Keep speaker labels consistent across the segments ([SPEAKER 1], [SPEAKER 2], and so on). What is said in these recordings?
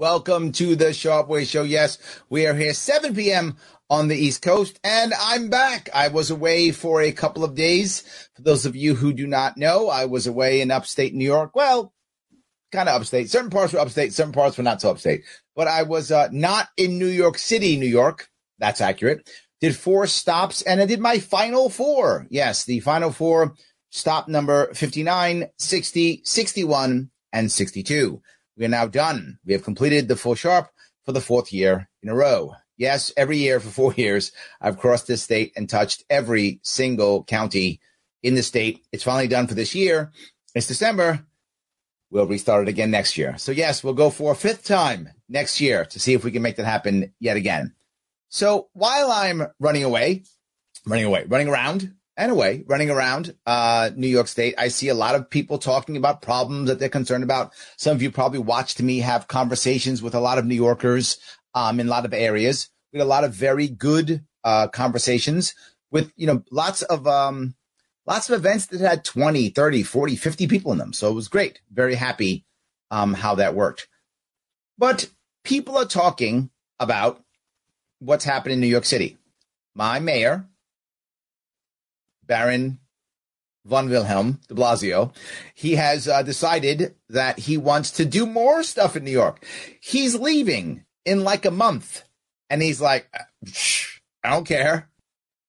[SPEAKER 1] Welcome to the Sharpe Way Show. Yes, we are here 7 p.m. on the East Coast, and I'm back. I was away for a couple of days. For those of you who do not know, I was away in upstate New York. Well, kind of upstate. Certain parts were upstate, certain parts were not so upstate. But I was uh, not in New York City, New York. That's accurate. Did four stops, and I did my final four. Yes, the final four stop number 59, 60, 61, and 62. We are now done. We have completed the full sharp for the fourth year in a row. Yes, every year for four years, I've crossed this state and touched every single county in the state. It's finally done for this year. It's December. We'll restart it again next year. So, yes, we'll go for a fifth time next year to see if we can make that happen yet again. So, while I'm running away, running away, running around, anyway, running around uh, New York State, I see a lot of people talking about problems that they're concerned about. Some of you probably watched me have conversations with a lot of New Yorkers um, in a lot of areas. We had a lot of very good uh, conversations with, you know, lots of um, lots of events that had 20, 30, 40, 50 people in them. So it was great. Very happy um, how that worked. But people are talking about what's happened in New York City. My mayor, Baron von Wilhelm de Blasio, he has uh, decided that he wants to do more stuff in New York. He's leaving in like a month. And he's like, I don't care.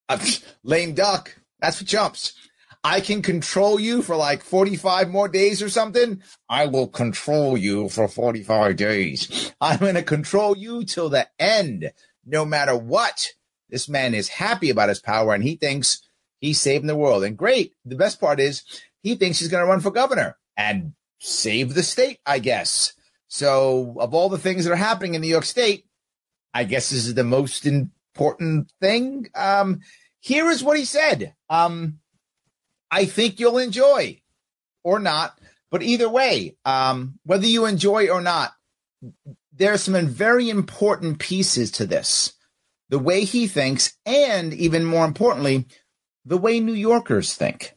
[SPEAKER 1] I'm lame duck. That's for chumps. I can control you for like 45 more days or something. I will control you for 45 days. I'm going to control you till the end, no matter what. This man is happy about his power and he thinks he's saving the world. And great. The best part is he thinks he's going to run for governor and save the state, I guess. So, of all the things that are happening in New York State, I guess this is the most important thing. Um, here is what he said. Um, I think you'll enjoy or not, but either way, um, whether you enjoy or not, there are some very important pieces to this. The way he thinks, and even more importantly, the way New Yorkers think,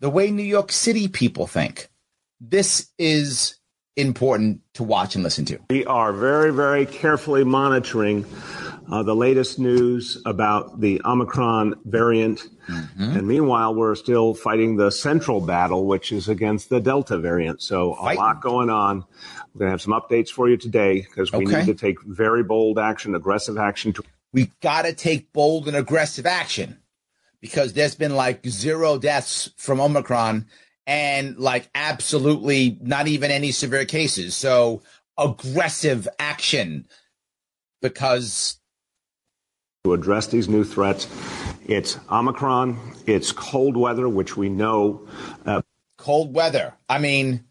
[SPEAKER 1] the way New York City people think. This is important to watch and listen to.
[SPEAKER 2] We are very, very carefully monitoring uh, the latest news about the Omicron variant. Mm-hmm. And meanwhile, we're still fighting the central battle, which is against the Delta variant. So a lot going on. We're going to have some updates for you today because we okay. need to take very bold action, aggressive action. To-
[SPEAKER 1] We've got to take bold and aggressive action because there's been like zero deaths from Omicron and like absolutely not even any severe cases. So aggressive action because
[SPEAKER 2] to address these new threats, it's Omicron, it's cold weather, which we know.
[SPEAKER 1] Uh, cold weather. I mean,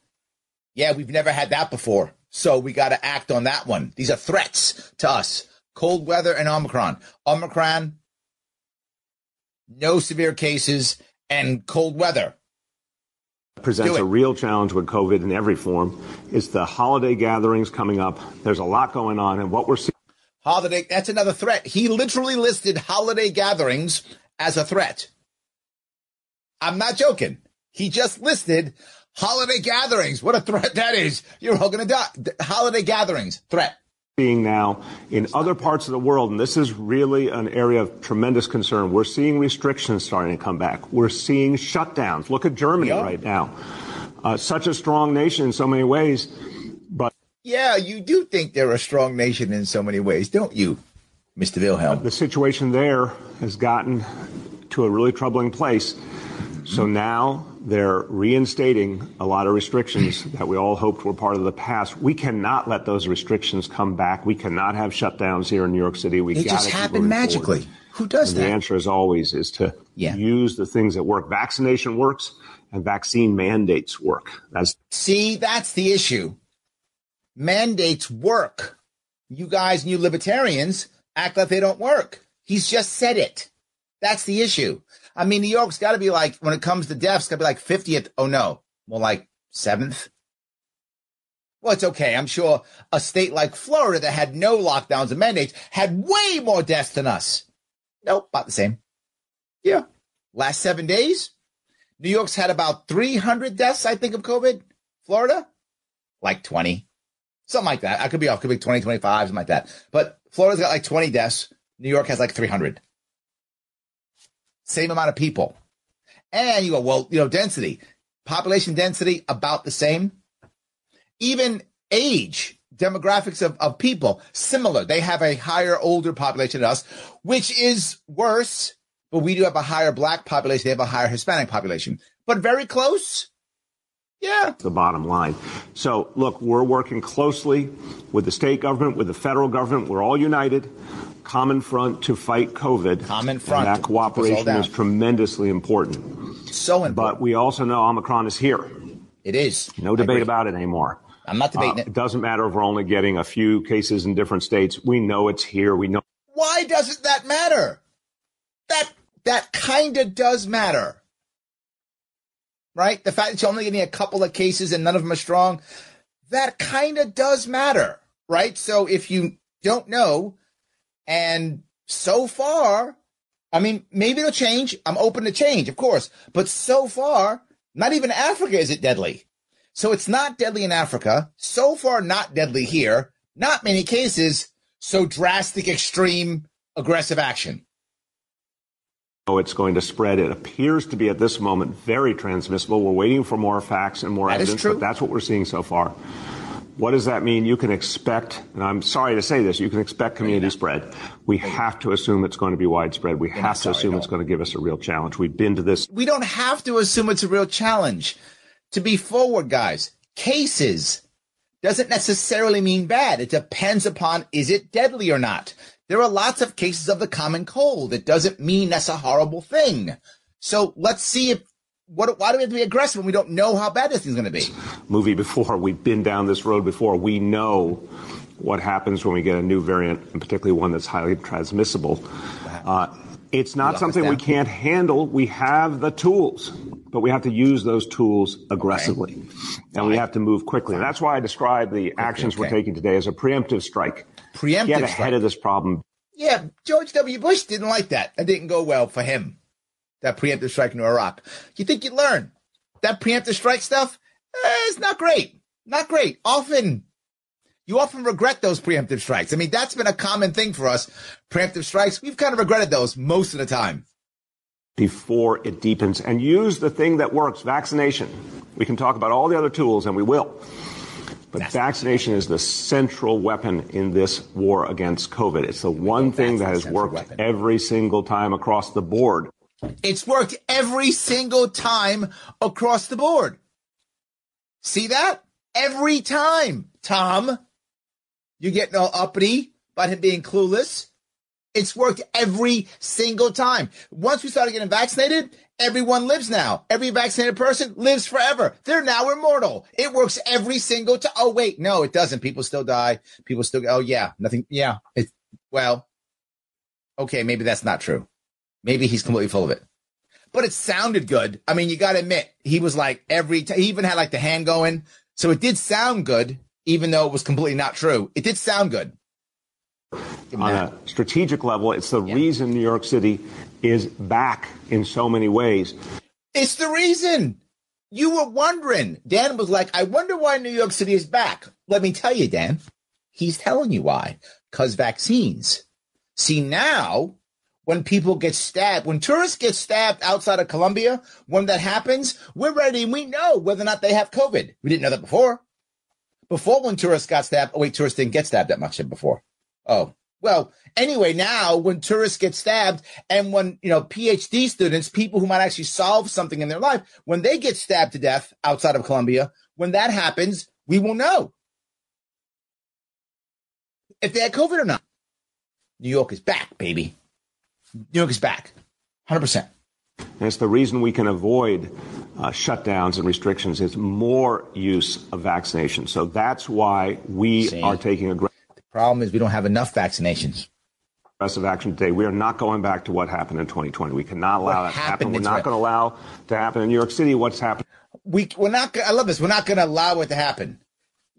[SPEAKER 1] yeah, we've never had that before. So we got to act on that one. These are threats to us. Cold weather and Omicron. Omicron, no severe cases, and cold weather
[SPEAKER 2] presents a real challenge with COVID in every form. It's the holiday gatherings coming up. There's a lot going on, and what we're seeing.
[SPEAKER 1] Holiday, that's another threat. He literally listed holiday gatherings as a threat. I'm not joking. He just listed holiday gatherings. What a threat that is. You're all going to die. Holiday gatherings, threat
[SPEAKER 2] seeing now in other parts of the world, and this is really an area of tremendous concern. We're seeing restrictions starting to come back. We're seeing shutdowns. Look at Germany yep. right now. Uh, such a strong nation in so many ways, but
[SPEAKER 1] yeah, you do think they're a strong nation in so many ways, don't you, Mr. Wilhelm?
[SPEAKER 2] The situation there has gotten to a really troubling place. So now they're reinstating a lot of restrictions that we all hoped were part of the past. We cannot let those restrictions come back. We cannot have shutdowns here in New York City. We
[SPEAKER 1] it just happen magically. Forward. Who does
[SPEAKER 2] and
[SPEAKER 1] that?
[SPEAKER 2] The answer, as always, is to yeah. use the things that work. Vaccination works, and vaccine mandates work.
[SPEAKER 1] That's see, that's the issue. Mandates work. You guys, new libertarians, act like they don't work. He's just said it. That's the issue. I mean, New York's got to be like, when it comes to deaths, got to be like 50th. Oh, no. Well, like seventh. Well, it's okay. I'm sure a state like Florida that had no lockdowns and mandates had way more deaths than us. Nope, about the same. Yeah. Last seven days, New York's had about 300 deaths, I think, of COVID. Florida, like 20. Something like that. I could be off. Could be 20, 25, something like that. But Florida's got like 20 deaths. New York has like 300. Same amount of people. And you go, well, you know, density, population density about the same. Even age, demographics of, of people, similar. They have a higher older population than us, which is worse, but we do have a higher black population. They have a higher Hispanic population, but very close. Yeah.
[SPEAKER 2] The bottom line. So, look, we're working closely with the state government, with the federal government. We're all united, common front to fight COVID.
[SPEAKER 1] Common front.
[SPEAKER 2] And that cooperation is tremendously important.
[SPEAKER 1] So important.
[SPEAKER 2] But we also know Omicron is here.
[SPEAKER 1] It is.
[SPEAKER 2] No debate about it anymore.
[SPEAKER 1] I'm not debating uh, it.
[SPEAKER 2] It doesn't matter if we're only getting a few cases in different states. We know it's here. We know.
[SPEAKER 1] Why doesn't that matter? That that kind of does matter right? The fact that you're only getting a couple of cases and none of them are strong, that kind of does matter, right? So if you don't know, and so far, I mean, maybe it'll change. I'm open to change, of course, but so far, not even Africa is it deadly. So it's not deadly in Africa. So far, not deadly here. Not many cases. So drastic, extreme, aggressive action Oh,
[SPEAKER 2] it's going to spread. It appears to be at this moment very transmissible. We're waiting for more facts and more
[SPEAKER 1] that
[SPEAKER 2] evidence, but that's what we're seeing so far. What does that mean? You can expect, and I'm sorry to say this, you can expect community spread. We have to assume it's going to be widespread. We have to assume it's going to give us a real challenge. We've been to this.
[SPEAKER 1] We don't have to assume it's a real challenge. To be forward, guys, cases doesn't necessarily mean bad. It depends upon is it deadly or not. There are lots of cases of the common cold. It doesn't mean that's a horrible thing. So let's see if what, why do we have to be aggressive when we don't know how bad this thing's going to be?
[SPEAKER 2] Movie before we've been down this road before. We know what happens when we get a new variant, and particularly one that's highly transmissible. Uh, it's not something we can't handle. We have the tools, but we have to use those tools aggressively, and we have to move quickly. And that's why I describe the actions okay. we're taking today as a preemptive strike
[SPEAKER 1] preemptive
[SPEAKER 2] get ahead strike. of this problem.
[SPEAKER 1] Yeah, George W. Bush didn't like that. That didn't go well for him. That preemptive strike in Iraq. You think you'd learn that preemptive strike stuff? Eh, it's not great. Not great. Often, you often regret those preemptive strikes. I mean, that's been a common thing for us. Preemptive strikes, we've kind of regretted those most of the time.
[SPEAKER 2] Before it deepens and use the thing that works, vaccination. We can talk about all the other tools and we will. But That's vaccination is the central weapon in this war against COVID. It's the one thing that has worked weapon. every single time across the board.
[SPEAKER 1] It's worked every single time across the board. See that? Every time, Tom. You get no uppity about him being clueless. It's worked every single time. Once we started getting vaccinated, Everyone lives now. Every vaccinated person lives forever. They're now immortal. It works every single time. Oh, wait. No, it doesn't. People still die. People still, oh, yeah, nothing. Yeah. It, well, okay. Maybe that's not true. Maybe he's completely full of it, but it sounded good. I mean, you got to admit, he was like every time, he even had like the hand going. So it did sound good, even though it was completely not true. It did sound good.
[SPEAKER 2] On a strategic level, it's the yeah. reason New York City is back in so many ways.
[SPEAKER 1] It's the reason. You were wondering. Dan was like, I wonder why New York City is back. Let me tell you, Dan. He's telling you why. Because vaccines. See, now, when people get stabbed, when tourists get stabbed outside of Columbia, when that happens, we're ready and we know whether or not they have COVID. We didn't know that before. Before, when tourists got stabbed, oh, wait, tourists didn't get stabbed that much before. Oh, well, anyway, now when tourists get stabbed and when, you know, PhD students, people who might actually solve something in their life, when they get stabbed to death outside of Columbia, when that happens, we will know if they had COVID or not. New York is back, baby. New York is back. 100%.
[SPEAKER 2] And it's the reason we can avoid uh, shutdowns and restrictions is more use of vaccination. So that's why we See. are taking a great
[SPEAKER 1] Problem is we don't have enough vaccinations.
[SPEAKER 2] Aggressive action today. We are not going back to what happened in 2020. We cannot allow what that to happen. We're not going to allow to happen in New York City. What's happened?
[SPEAKER 1] We we're not. I love this. We're not going to allow it to happen.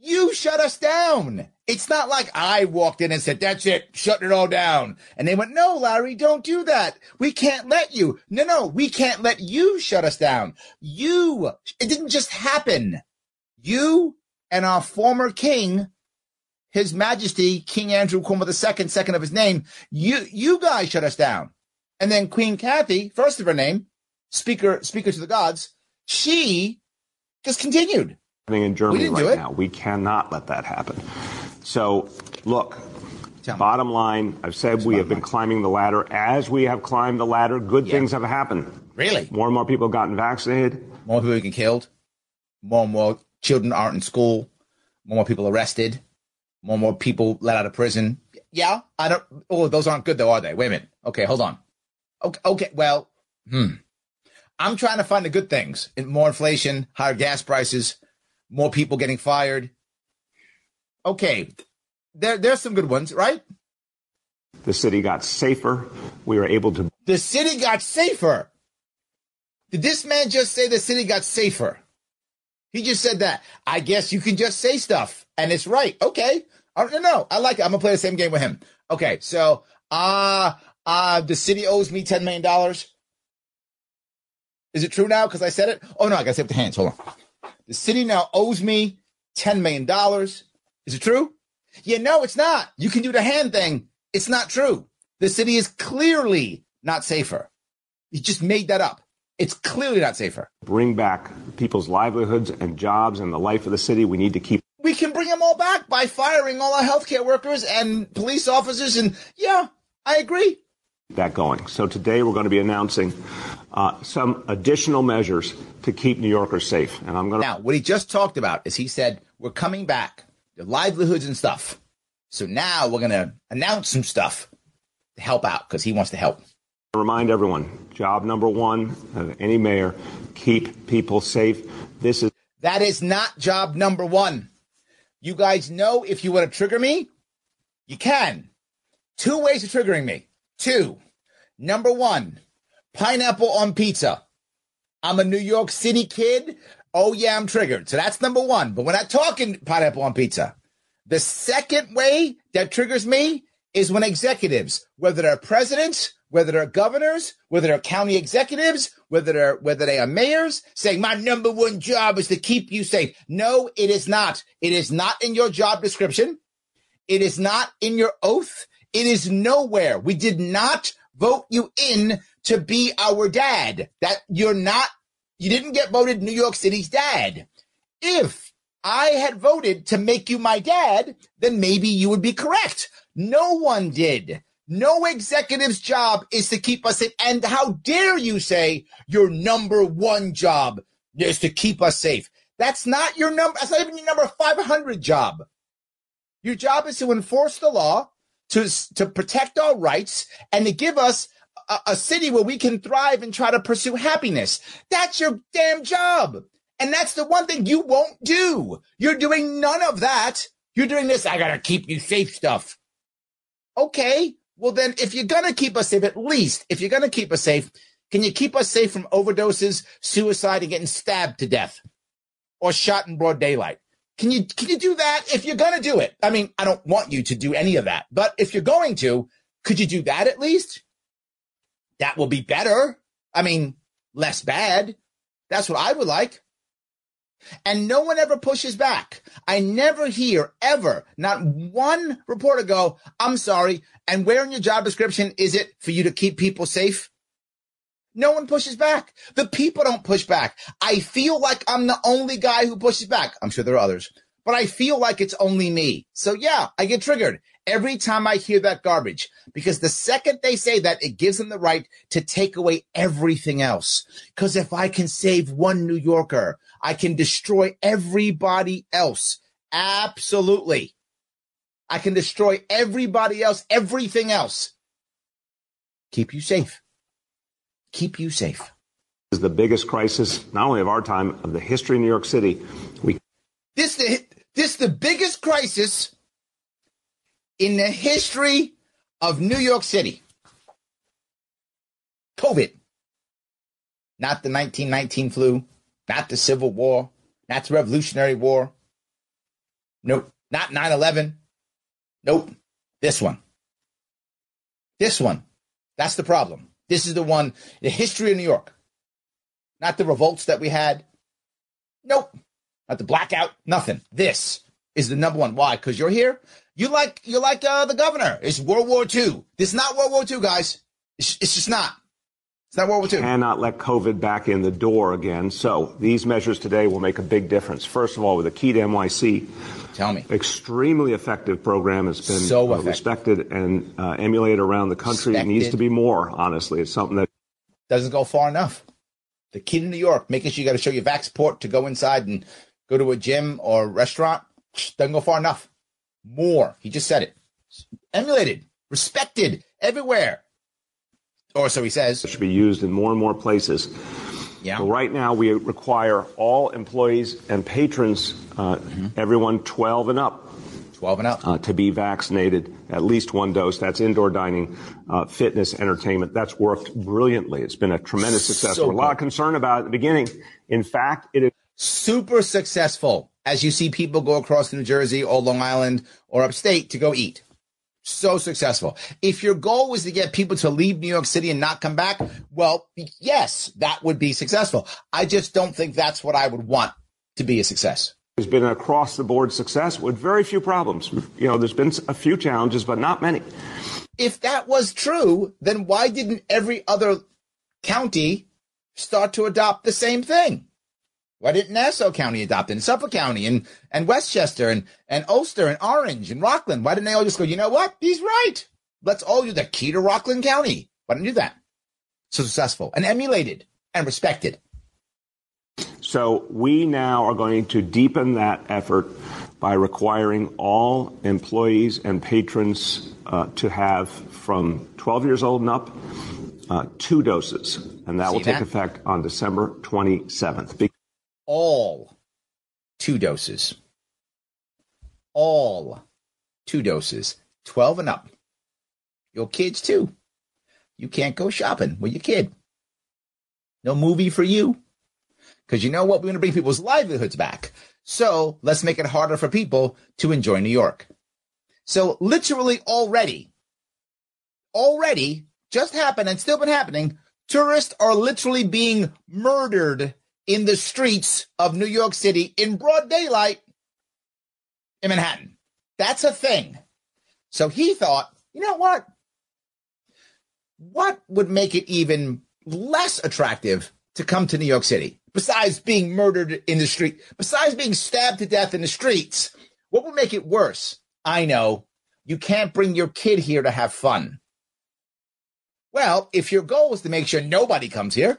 [SPEAKER 1] You shut us down. It's not like I walked in and said, that's it, shutting it all down. And they went, no, Larry, don't do that. We can't let you. No, no, we can't let you shut us down. You, it didn't just happen. You and our former king His Majesty King Andrew Cuomo II, second of his name, you you guys shut us down. And then Queen Kathy, first of her name, Speaker Speaker to the Gods, she just continued.
[SPEAKER 2] In Germany right now, we cannot let that happen. So, look, bottom line, I've said we have been climbing the ladder. As we have climbed the ladder, good yeah. things have happened.
[SPEAKER 1] Really?
[SPEAKER 2] More and more people have gotten vaccinated.
[SPEAKER 1] More people getting killed. More and more children aren't in school. More and more people arrested. More and more people let out of prison. Yeah, I don't. Oh, those aren't good though, are they? Wait a minute. Okay, hold on. Okay, okay. Well, hmm. I'm trying to find the good things. More inflation, higher gas prices, more people getting fired. Okay, there there's some good ones, right?
[SPEAKER 2] The city got safer. We were able to.
[SPEAKER 1] The city got safer. Did this man just say the city got safer? He just said that. I guess you can just say stuff and it's right. Okay. I don't know. I like it. I'm gonna play the same game with him. Okay. So, uh, uh, the city owes me $10 million. Is it true now? Because I said it. Oh no, I gotta say with the hands. Hold on. The city now owes me $10 million. Is it true? Yeah, no, it's not. You can do the hand thing. It's not true. The city is clearly not safer. You just made that up. It's clearly not safer.
[SPEAKER 2] Bring back people's livelihoods and jobs and the life of the city. We need to keep.
[SPEAKER 1] We can bring them all back by firing all our healthcare workers and police officers. And yeah, I agree.
[SPEAKER 2] That going. So today we're going to be announcing uh, some additional measures to keep New Yorkers safe. And I'm going
[SPEAKER 1] to. Now, what he just talked about is he said, we're coming back, the livelihoods and stuff. So now we're going to announce some stuff to help out because he wants to help.
[SPEAKER 2] Remind everyone, job number one of any mayor, keep people safe. This is
[SPEAKER 1] that is not job number one. You guys know if you want to trigger me, you can. Two ways of triggering me. Two. Number one, pineapple on pizza. I'm a New York City kid. Oh yeah, I'm triggered. So that's number one. But we're not talking pineapple on pizza. The second way that triggers me is when executives, whether they're presidents whether they're governors, whether they're county executives, whether they're whether they are mayors, saying my number one job is to keep you safe. No, it is not. It is not in your job description. It is not in your oath. It is nowhere. We did not vote you in to be our dad. That you're not. You didn't get voted New York City's dad. If I had voted to make you my dad, then maybe you would be correct. No one did. No executive's job is to keep us safe. And how dare you say your number one job is to keep us safe? That's not your number. That's not even your number 500 job. Your job is to enforce the law, to, to protect our rights, and to give us a, a city where we can thrive and try to pursue happiness. That's your damn job. And that's the one thing you won't do. You're doing none of that. You're doing this. I got to keep you safe stuff. Okay. Well, then, if you're to keep us safe, at least if you're to keep us safe, can you keep us safe from overdoses, suicide, and getting stabbed to death or shot in broad daylight? Can you can you do that if you're going to do it? I mean, I don't want you to do any of that, but if you're going to, could you do that at least? That will be better. I mean, less bad. That's what I would like. And no one ever pushes back. I never hear ever, not one reporter go, I'm sorry. And where in your job description is it for you to keep people safe? No one pushes back. The people don't push back. I feel like I'm the only guy who pushes back. I'm sure there are others, but I feel like it's only me. So yeah, I get triggered every time I hear that garbage because the second they say that, it gives them the right to take away everything else. Because if I can save one New Yorker, I can destroy everybody else. Absolutely. I can destroy everybody else, everything else. Keep you safe. Keep you safe.
[SPEAKER 2] This is the biggest crisis, not only of our time, of the history of New York City. We
[SPEAKER 1] this the this the biggest crisis in the history of New York City. COVID. Not the 1919 flu, not the Civil War, not the Revolutionary War. Nope. Not 9 11. Nope. This one. This one. That's the problem. This is the one, the history of New York. Not the revolts that we had. Nope. Not the blackout. Nothing. This is the number one. Why? Because you're here. You like you like uh, the governor. It's World War II. This is not World War II, guys. It's, it's just not. It's not World War II.
[SPEAKER 2] Cannot let COVID back in the door again. So these measures today will make a big difference. First of all, with the Key to NYC,
[SPEAKER 1] Tell me.
[SPEAKER 2] extremely effective program. It's been
[SPEAKER 1] So
[SPEAKER 2] uh, respected and uh, emulated around the country. It needs to be more. Honestly, it's something that
[SPEAKER 1] Doesn't go far enough. The key to New York, making sure you got to show your vax port to go inside and go to a gym or restaurant, doesn't go far enough. More. He just said it. Emulated, respected everywhere. Or so he says.
[SPEAKER 2] should be used in more and more places.
[SPEAKER 1] Yeah.
[SPEAKER 2] Right now, we require all employees and patrons, uh, everyone 12 and up,
[SPEAKER 1] 12 and up.
[SPEAKER 2] uh, to be vaccinated at least one dose. That's indoor dining, uh, fitness, entertainment. That's worked brilliantly. It's been a tremendous success.
[SPEAKER 1] So
[SPEAKER 2] a lot of concern about it at the beginning. In fact, it is
[SPEAKER 1] super successful as you see people go across New Jersey or Long Island or upstate to go eat. So successful. If your goal was to get people to leave New York City and not come back, well, yes, that would be successful. I just don't think that's what I would want to be a success.
[SPEAKER 2] has been an across the board success with very few problems. You know, there's been a few challenges, but not many.
[SPEAKER 1] If that was true, then why didn't every other county start to adopt the same thing? Why didn't Nassau County adopt it, and Suffolk County, and, and Westchester, and, and Ulster, and Orange, and Rockland? Why didn't they all just go, you know what? He's right. Let's all do the key to Rockland County. Why didn't you do that? So successful and emulated and respected.
[SPEAKER 2] So we now are going to deepen that effort by requiring all employees and patrons uh, to have from 12 years old and up uh, two doses, and that
[SPEAKER 1] See
[SPEAKER 2] will take
[SPEAKER 1] that?
[SPEAKER 2] effect on December 27th.
[SPEAKER 1] All two doses. All two doses. 12 and up. Your kids too. You can't go shopping with your kid. No movie for you. Because you know what? We're going to bring people's livelihoods back. So let's make it harder for people to enjoy New York. So literally already, already just happened and still been happening. Tourists are literally being murdered in the streets of New York City in broad daylight in Manhattan. That's a thing. So he thought, you know what? What would make it even less attractive to come to New York City? Besides being murdered in the street, besides being stabbed to death in the streets, what would make it worse? I know. You can't bring your kid here to have fun. Well, if your goal is to make sure nobody comes here,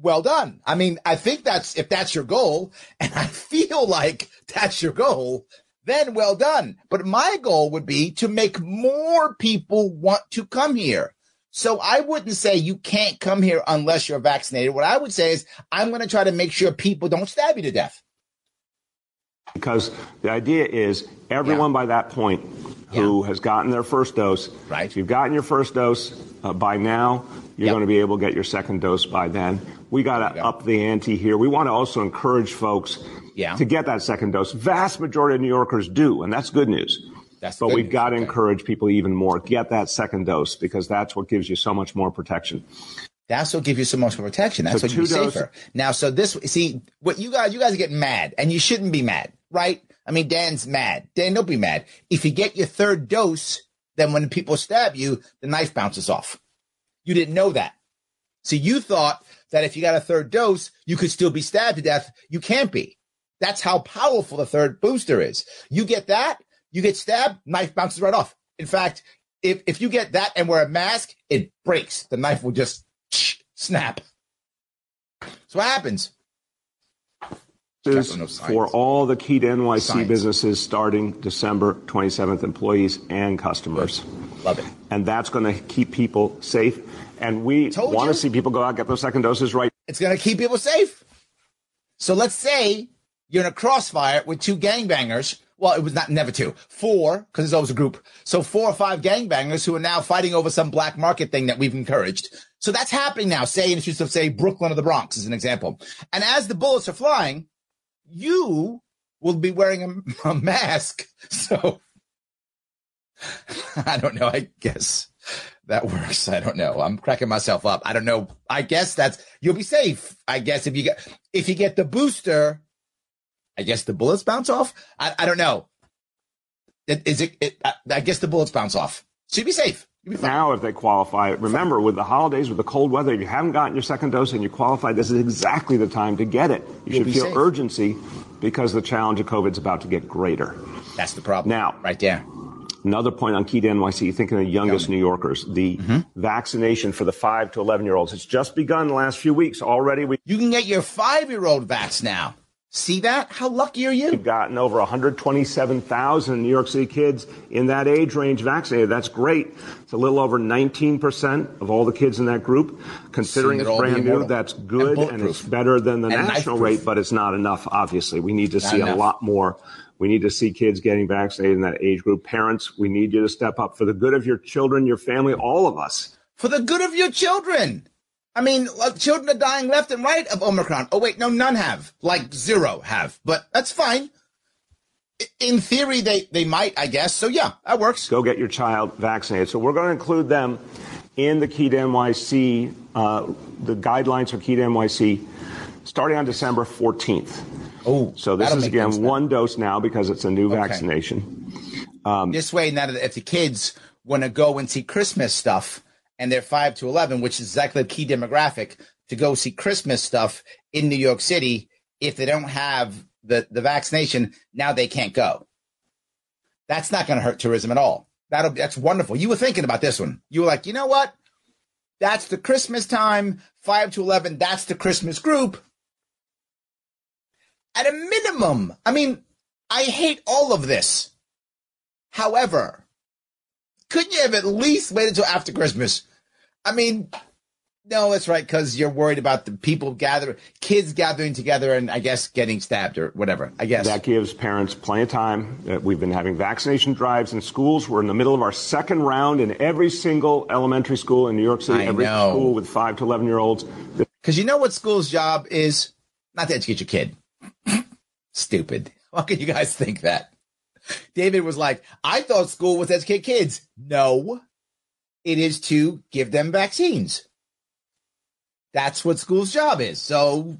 [SPEAKER 1] well done. I mean, I think that's if that's your goal, and I feel like that's your goal, then well done. But my goal would be to make more people want to come here. So I wouldn't say you can't come here unless you're vaccinated. What I would say is I'm going to try to make sure people don't stab you to death.
[SPEAKER 2] because the idea is everyone by that point who has gotten their first dose,
[SPEAKER 1] Right.
[SPEAKER 2] if you've gotten your first dose uh, by now, you're
[SPEAKER 1] Yep.
[SPEAKER 2] going to be able to get your second dose by then. We got to up the ante here. We want to also encourage folks
[SPEAKER 1] Yeah.
[SPEAKER 2] to get that second dose. Vast majority of New Yorkers do, and that's good news.
[SPEAKER 1] That's
[SPEAKER 2] but we've got to
[SPEAKER 1] Okay.
[SPEAKER 2] encourage people even more. Get that second dose because that's what gives you so much more protection.
[SPEAKER 1] That's what gives you so much more protection. That's
[SPEAKER 2] So
[SPEAKER 1] what you're safer. Now, so this, see, what you guys, you guys are getting mad, and you shouldn't be mad, right? I mean, Dan's mad. Dan, don't be mad. If you get your third dose, then when people stab you, the knife bounces off. You didn't know that. So you thought that if you got a third dose, you could still be stabbed to death. You can't be. That's how powerful the third booster is. You get that, you get stabbed, knife bounces right off. In fact, if, if you get that and wear a mask, it breaks. The knife will just snap. So what happens?
[SPEAKER 2] is
[SPEAKER 1] Capital of science.
[SPEAKER 2] for all the key to NYC
[SPEAKER 1] Science.
[SPEAKER 2] businesses starting December 27th, employees and customers.
[SPEAKER 1] Love it.
[SPEAKER 2] And that's going to keep people safe. And we
[SPEAKER 1] Told
[SPEAKER 2] want
[SPEAKER 1] you.
[SPEAKER 2] to see people go out, get those second doses right.
[SPEAKER 1] It's going to keep people safe. So let's say you're in a crossfire with two gangbangers. Well, it was not never two, four, because there's always a group. So four or five gangbangers who are now fighting over some black market thing that we've encouraged. So that's happening now. Say in the streets of say Brooklyn or the Bronx as an example. And as the bullets are flying, you will be wearing a, a mask. So I don't know. I guess that works. I don't know. I'm cracking myself up. I don't know. I guess that's you'll be safe. I guess if you get if you get the booster, I guess the bullets bounce off. I, I don't know. Is it, it I guess the bullets bounce off. So you'd be safe.
[SPEAKER 2] Now, if they qualify, remember with the holidays, with the cold weather, you haven't gotten your second dose and you qualify, this is exactly the time to get it. You You'll should feel safe. urgency because the challenge of COVID is about to get greater.
[SPEAKER 1] That's the problem.
[SPEAKER 2] Now,
[SPEAKER 1] right there.
[SPEAKER 2] Another point on Key to NYC, thinking of the youngest New Yorkers, the mm-hmm. vaccination for the 5 to 11 year olds. It's just begun the last few weeks. Already we.
[SPEAKER 1] You can get your five year old vax now. See that? How lucky are you?
[SPEAKER 2] We've gotten over 127,000 New York City kids in that age range vaccinated. That's great. It's a little over 19% of all the kids in that group. Considering it's brand new, that's good and, and, it's better than the and national rate, but it's not enough, obviously. We need to not see enough. a lot more. We need to see kids getting vaccinated in that age group. Parents, we need you to step up for the good of your children, your family, all of us.
[SPEAKER 1] For the good of your children. I mean, children are dying left and right of Omicron. Oh, wait, no, none have. Like zero have. But that's fine. In theory, they, they might, I guess. So, yeah, that works.
[SPEAKER 2] Go get your child vaccinated. So, we're going to include them in the Key to NYC, uh, the guidelines for Key to NYC, starting on December 14th.
[SPEAKER 1] Oh,
[SPEAKER 2] so this is again one dose now because it's a new okay. vaccination.
[SPEAKER 1] Um, this way, now that if the kids want to go and see Christmas stuff, and they're 5 to 11, which is exactly the key demographic to go see Christmas stuff in New York City. If they don't have the, the vaccination, now they can't go. That's not going to hurt tourism at all. That'll that's wonderful. You were thinking about this one. You were like, you know what? That's the Christmas time, 5 to 11. That's the Christmas group. At a minimum, I mean, I hate all of this. However, couldn't you have at least waited until after Christmas? I mean, no, that's right, because you're worried about the people gathering, kids gathering together, and I guess getting stabbed or whatever. I guess
[SPEAKER 2] that gives parents plenty of time. Uh, we've been having vaccination drives in schools. We're in the middle of our second round in every single elementary school in New York City.
[SPEAKER 1] I
[SPEAKER 2] every
[SPEAKER 1] know.
[SPEAKER 2] school with five to eleven year olds.
[SPEAKER 1] Because you know what school's job is? Not to educate your kid. Stupid. How can you guys think that? David was like, I thought school was to educate kids. No, it is to give them vaccines. That's what school's job is. So,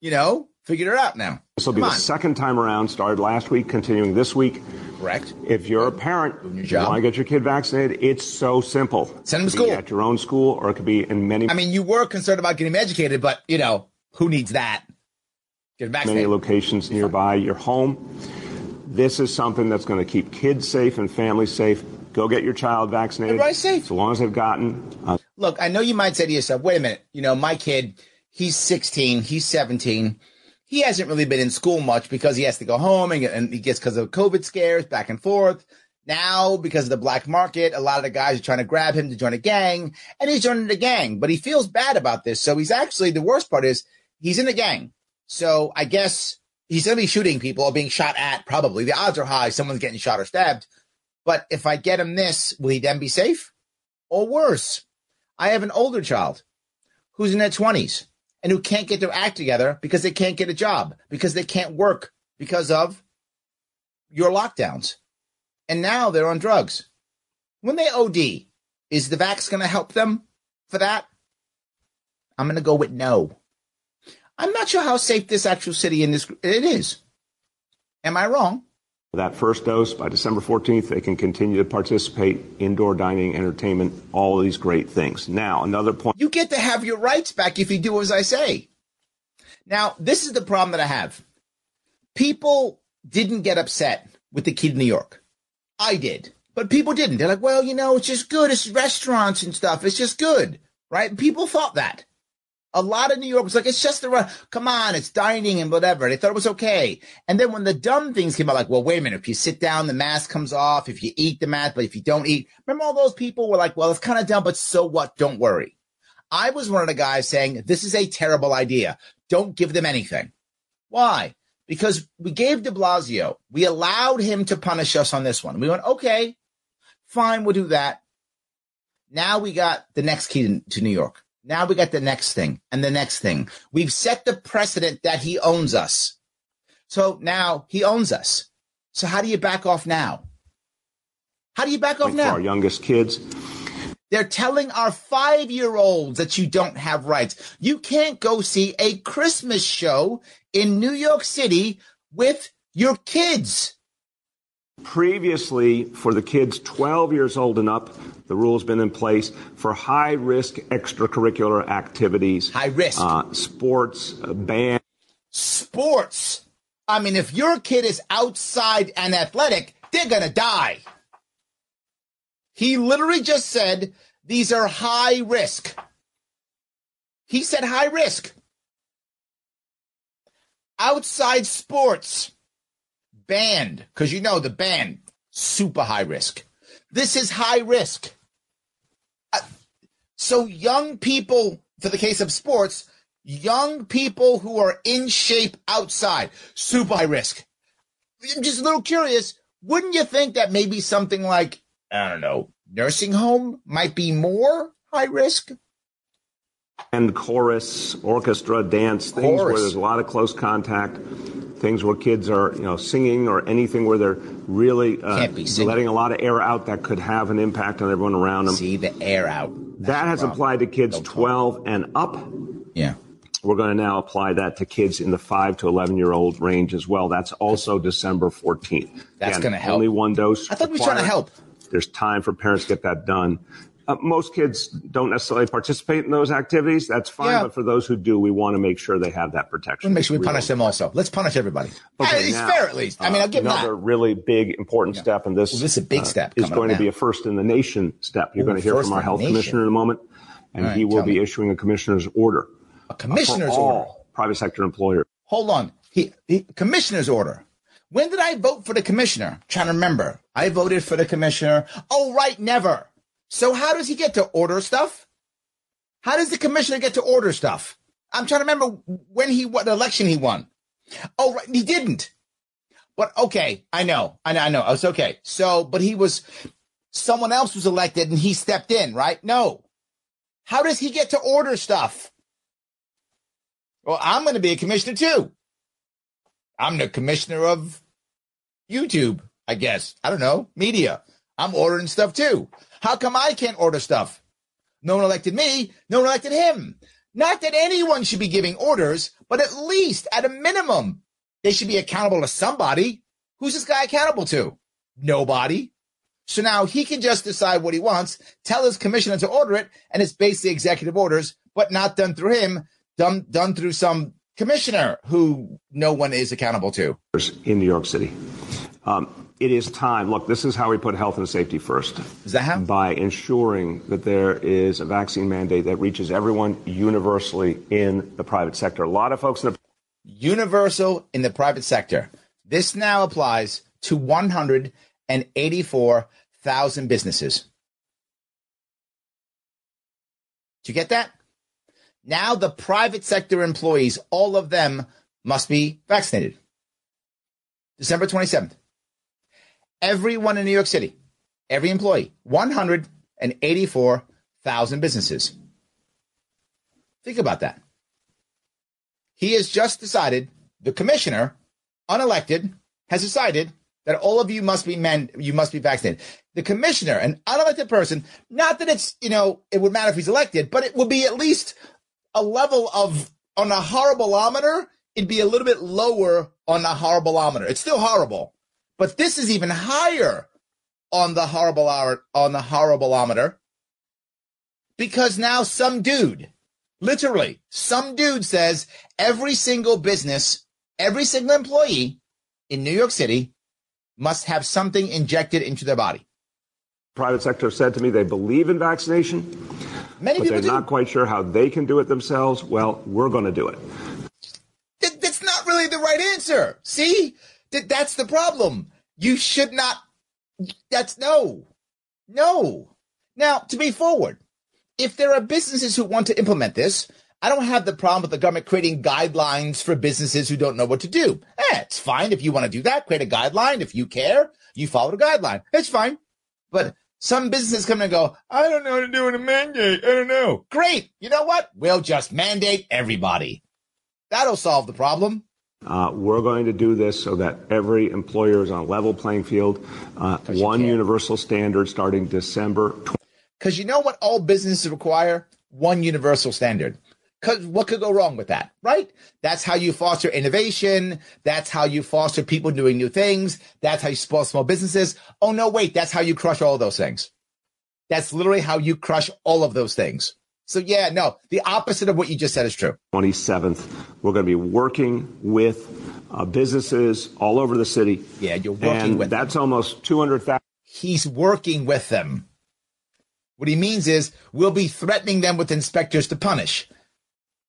[SPEAKER 1] you know, figure it out now.
[SPEAKER 2] This will be the second time around, started last week, continuing this week.
[SPEAKER 1] Correct.
[SPEAKER 2] If you're a parent, you want to get your kid vaccinated, it's so simple.
[SPEAKER 1] Send them to school.
[SPEAKER 2] At your own school, or it could be in many.
[SPEAKER 1] I mean, you were concerned about getting educated, but, you know, who needs that?
[SPEAKER 2] Get. Many locations nearby your home. This is something that's going to keep kids safe and families safe. Go get your child vaccinated.
[SPEAKER 1] Everybody's safe.
[SPEAKER 2] So long as they've gotten.
[SPEAKER 1] Uh, Look, I know you might say to yourself, wait a minute, you know, my kid, he's 16, he's 17. He hasn't really been in school much because he has to go home and, and he gets because of COVID scares back and forth. Now, because of the black market, a lot of the guys are trying to grab him to join a gang, and he's joining the gang. But he feels bad about this. So he's actually, the worst part is he's in a gang. So I guess he's going to be shooting people or being shot at, probably. The odds are high someone's getting shot or stabbed. But if I get him this, will he then be safe? Or worse, I have an older child who's in their 20s and who can't get their act together because they can't get a job, because they can't work because of your lockdowns. And now they're on drugs. When they OD, is the vax going to help them for that? I'm going to go with no. I'm not sure how safe this actual city in this it is. Am I wrong?
[SPEAKER 2] That first dose by December 14th, they can continue to participate indoor dining, entertainment, all of these great things. Now, another point.
[SPEAKER 1] You get to have your rights back if you do as I say. Now, this is the problem that I have. People didn't get upset with the key to New York. I did, but people didn't. They're like, well, you know, it's just good. It's restaurants and stuff. It's just good, right? People thought that. A lot of New York was like, it's just the run. Come on, it's dining and whatever. They thought it was okay. And then when the dumb things came out, like, well, wait a minute, if you sit down, the mask comes off. If you eat the mask, but if you don't eat, remember all those people were like, well, it's kind of dumb, but so what? Don't worry. I was one of the guys saying, this is a terrible idea. Don't give them anything. Why? Because we gave de Blasio, we allowed him to punish us on this one. We went, okay, fine, we'll do that. Now we got the next key to New York. Now we got the next thing and the next thing. We've set the precedent that he owns us. So now he owns us. So how do you back off now? How do you back off
[SPEAKER 2] like
[SPEAKER 1] now?
[SPEAKER 2] our youngest kids.
[SPEAKER 1] They're telling our five year olds that you don't have rights. You can't go see a Christmas show in New York City with your kids.
[SPEAKER 2] Previously, for the kids 12 years old and up, the rule's been in place for high risk extracurricular activities.
[SPEAKER 1] High risk.
[SPEAKER 2] Uh, sports, uh, band.
[SPEAKER 1] Sports. I mean, if your kid is outside and athletic, they're going to die. He literally just said these are high risk. He said high risk. Outside sports banned because you know the band super high risk. This is high risk. Uh, so young people, for the case of sports, young people who are in shape outside, super high risk. I'm just a little curious. Wouldn't you think that maybe something like, I don't know, nursing home might be more high risk?
[SPEAKER 2] And chorus, orchestra, dance, things chorus. where there's a lot of close contact, things where kids are, you know, singing or anything where they're really uh, letting a lot of air out that could have an impact on everyone around them.
[SPEAKER 1] See the air out.
[SPEAKER 2] That's that has applied to kids 12 and up.
[SPEAKER 1] Yeah.
[SPEAKER 2] We're going to now apply that to kids in the 5 to 11 year old range as well. That's also December 14th.
[SPEAKER 1] That's going to help.
[SPEAKER 2] Only one dose.
[SPEAKER 1] I thought we were trying to help.
[SPEAKER 2] There's time for parents to get that done. Uh, most kids don't necessarily participate in those activities. That's fine. Yeah. But for those who do, we want to make sure they have that protection.
[SPEAKER 1] Make sure we punish them also. Let's punish everybody. Okay, it's fair at least. I mean, I'll give that.
[SPEAKER 2] another
[SPEAKER 1] that.
[SPEAKER 2] really big, important yeah. step. And this,
[SPEAKER 1] well, this is a big uh, step.
[SPEAKER 2] is going to be a first in the nation step. You're Ooh, going to hear from our health commissioner in a moment. And right, he will be me. issuing a commissioner's order.
[SPEAKER 1] A commissioner's
[SPEAKER 2] uh,
[SPEAKER 1] order?
[SPEAKER 2] Private sector employers.
[SPEAKER 1] Hold on. He, he, commissioner's order. When did I vote for the commissioner? I'm trying to remember. I voted for the commissioner. Oh, right, never. So how does he get to order stuff? How does the commissioner get to order stuff? I'm trying to remember when he what election he won. Oh, right, he didn't. But okay, I know, I know, I know. It's okay. So, but he was someone else was elected and he stepped in, right? No. How does he get to order stuff? Well, I'm going to be a commissioner too. I'm the commissioner of YouTube, I guess. I don't know, media. I'm ordering stuff too. How come I can't order stuff? No one elected me. No one elected him. Not that anyone should be giving orders, but at least at a minimum, they should be accountable to somebody. Who's this guy accountable to? Nobody. So now he can just decide what he wants, tell his commissioner to order it, and it's basically executive orders, but not done through him, done done through some commissioner who no one is accountable to.
[SPEAKER 2] In New York City. Um, it is time. Look, this is how we put health and safety first.
[SPEAKER 1] Is that how?
[SPEAKER 2] By ensuring that there is a vaccine mandate that reaches everyone universally in the private sector. A lot of folks in the
[SPEAKER 1] universal in the private sector. This now applies to 184,000 businesses. Do you get that? Now the private sector employees, all of them must be vaccinated. December 27th everyone in New York City, every employee, 184,000 businesses. Think about that. He has just decided, the commissioner, unelected, has decided that all of you must be men, you must be vaccinated. The commissioner, an unelected person, not that it's, you know, it would matter if he's elected, but it would be at least a level of, on a horribleometer, it'd be a little bit lower on the horribleometer. It's still horrible, but this is even higher on the horrible hour on the horribleometer because now some dude, literally, some dude says every single business, every single employee in New York City must have something injected into their body.
[SPEAKER 2] Private sector said to me they believe in vaccination,
[SPEAKER 1] Many
[SPEAKER 2] but
[SPEAKER 1] people
[SPEAKER 2] they're
[SPEAKER 1] do.
[SPEAKER 2] not quite sure how they can do it themselves. Well, we're going to do it.
[SPEAKER 1] That's not really the right answer. See, that's the problem. You should not. That's no, no. Now, to be forward, if there are businesses who want to implement this, I don't have the problem with the government creating guidelines for businesses who don't know what to do. Eh, it's fine if you want to do that. Create a guideline. If you care, you follow the guideline. It's fine. But some businesses come and go, I don't know how to do in a mandate. I don't know. Great. You know what? We'll just mandate everybody. That'll solve the problem.
[SPEAKER 2] Uh, we're going to do this so that every employer is on a level playing field. Uh, one universal standard starting December.
[SPEAKER 1] Because you know what all businesses require? One universal standard. Because what could go wrong with that, right? That's how you foster innovation. That's how you foster people doing new things. That's how you support small businesses. Oh, no, wait, that's how you crush all those things. That's literally how you crush all of those things. So, yeah, no, the opposite of what you just said is true.
[SPEAKER 2] 27th, we're going to be working with uh, businesses all over the city.
[SPEAKER 1] Yeah, you're working
[SPEAKER 2] and
[SPEAKER 1] with
[SPEAKER 2] that's
[SPEAKER 1] them.
[SPEAKER 2] almost 200,000.
[SPEAKER 1] He's working with them. What he means is we'll be threatening them with inspectors to punish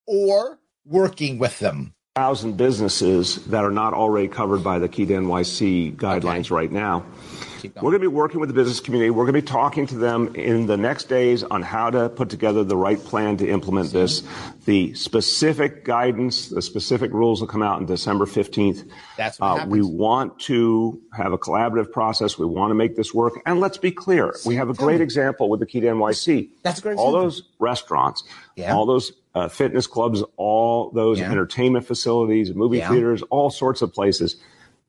[SPEAKER 1] or working with them.
[SPEAKER 2] Thousand businesses that are not already covered by the Key to NYC guidelines right now. We're going to be working with the business community. We're going to be talking to them in the next days on how to put together the right plan to implement this. The specific guidance, the specific rules will come out on December 15th.
[SPEAKER 1] That's what
[SPEAKER 2] Uh, we want to have a collaborative process. We want to make this work. And let's be clear, we have a great example with the Key to NYC.
[SPEAKER 1] That's a great
[SPEAKER 2] All
[SPEAKER 1] example.
[SPEAKER 2] those restaurants,
[SPEAKER 1] Yeah.
[SPEAKER 2] all those uh, fitness clubs, all those
[SPEAKER 1] Yeah.
[SPEAKER 2] entertainment facilities, movie
[SPEAKER 1] Yeah.
[SPEAKER 2] theaters, all sorts of places.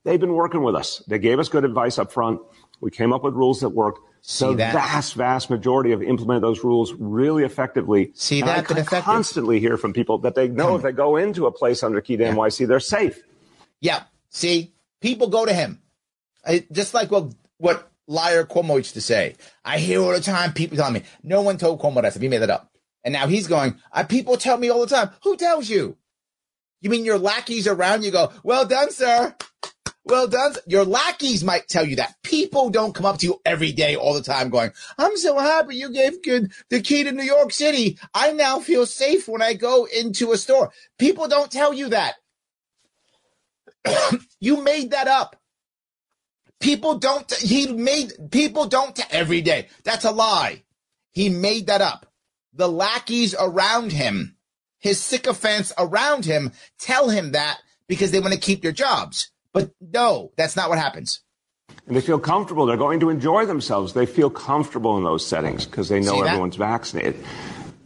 [SPEAKER 2] They've been working with us. They gave us good advice up front. We came up with rules that work.
[SPEAKER 1] See
[SPEAKER 2] the
[SPEAKER 1] that?
[SPEAKER 2] vast, vast majority have implemented those rules really effectively.
[SPEAKER 1] See
[SPEAKER 2] And I
[SPEAKER 1] that? Been effective.
[SPEAKER 2] constantly hear from people that they know if they go into a place under Key to NYC, they're safe.
[SPEAKER 1] Yeah. See, people go to him. I, just like what what liar Cuomo used to say. I hear all the time people telling me, no one told Cuomo that stuff. He made that up. And now he's going, people tell me all the time. Who tells you? You mean your lackeys around you go, well done, sir. Well done. Your lackeys might tell you that. People don't come up to you every day, all the time going, I'm so happy you gave good the key to New York City. I now feel safe when I go into a store. People don't tell you that. you made that up. People don't, he made, people don't every day. That's a lie. He made that up. The lackeys around him, his sycophants around him tell him that because they want to keep their jobs. But no, that's not what happens.
[SPEAKER 2] And they feel comfortable. They're going to enjoy themselves. They feel comfortable in those settings because they know everyone's vaccinated.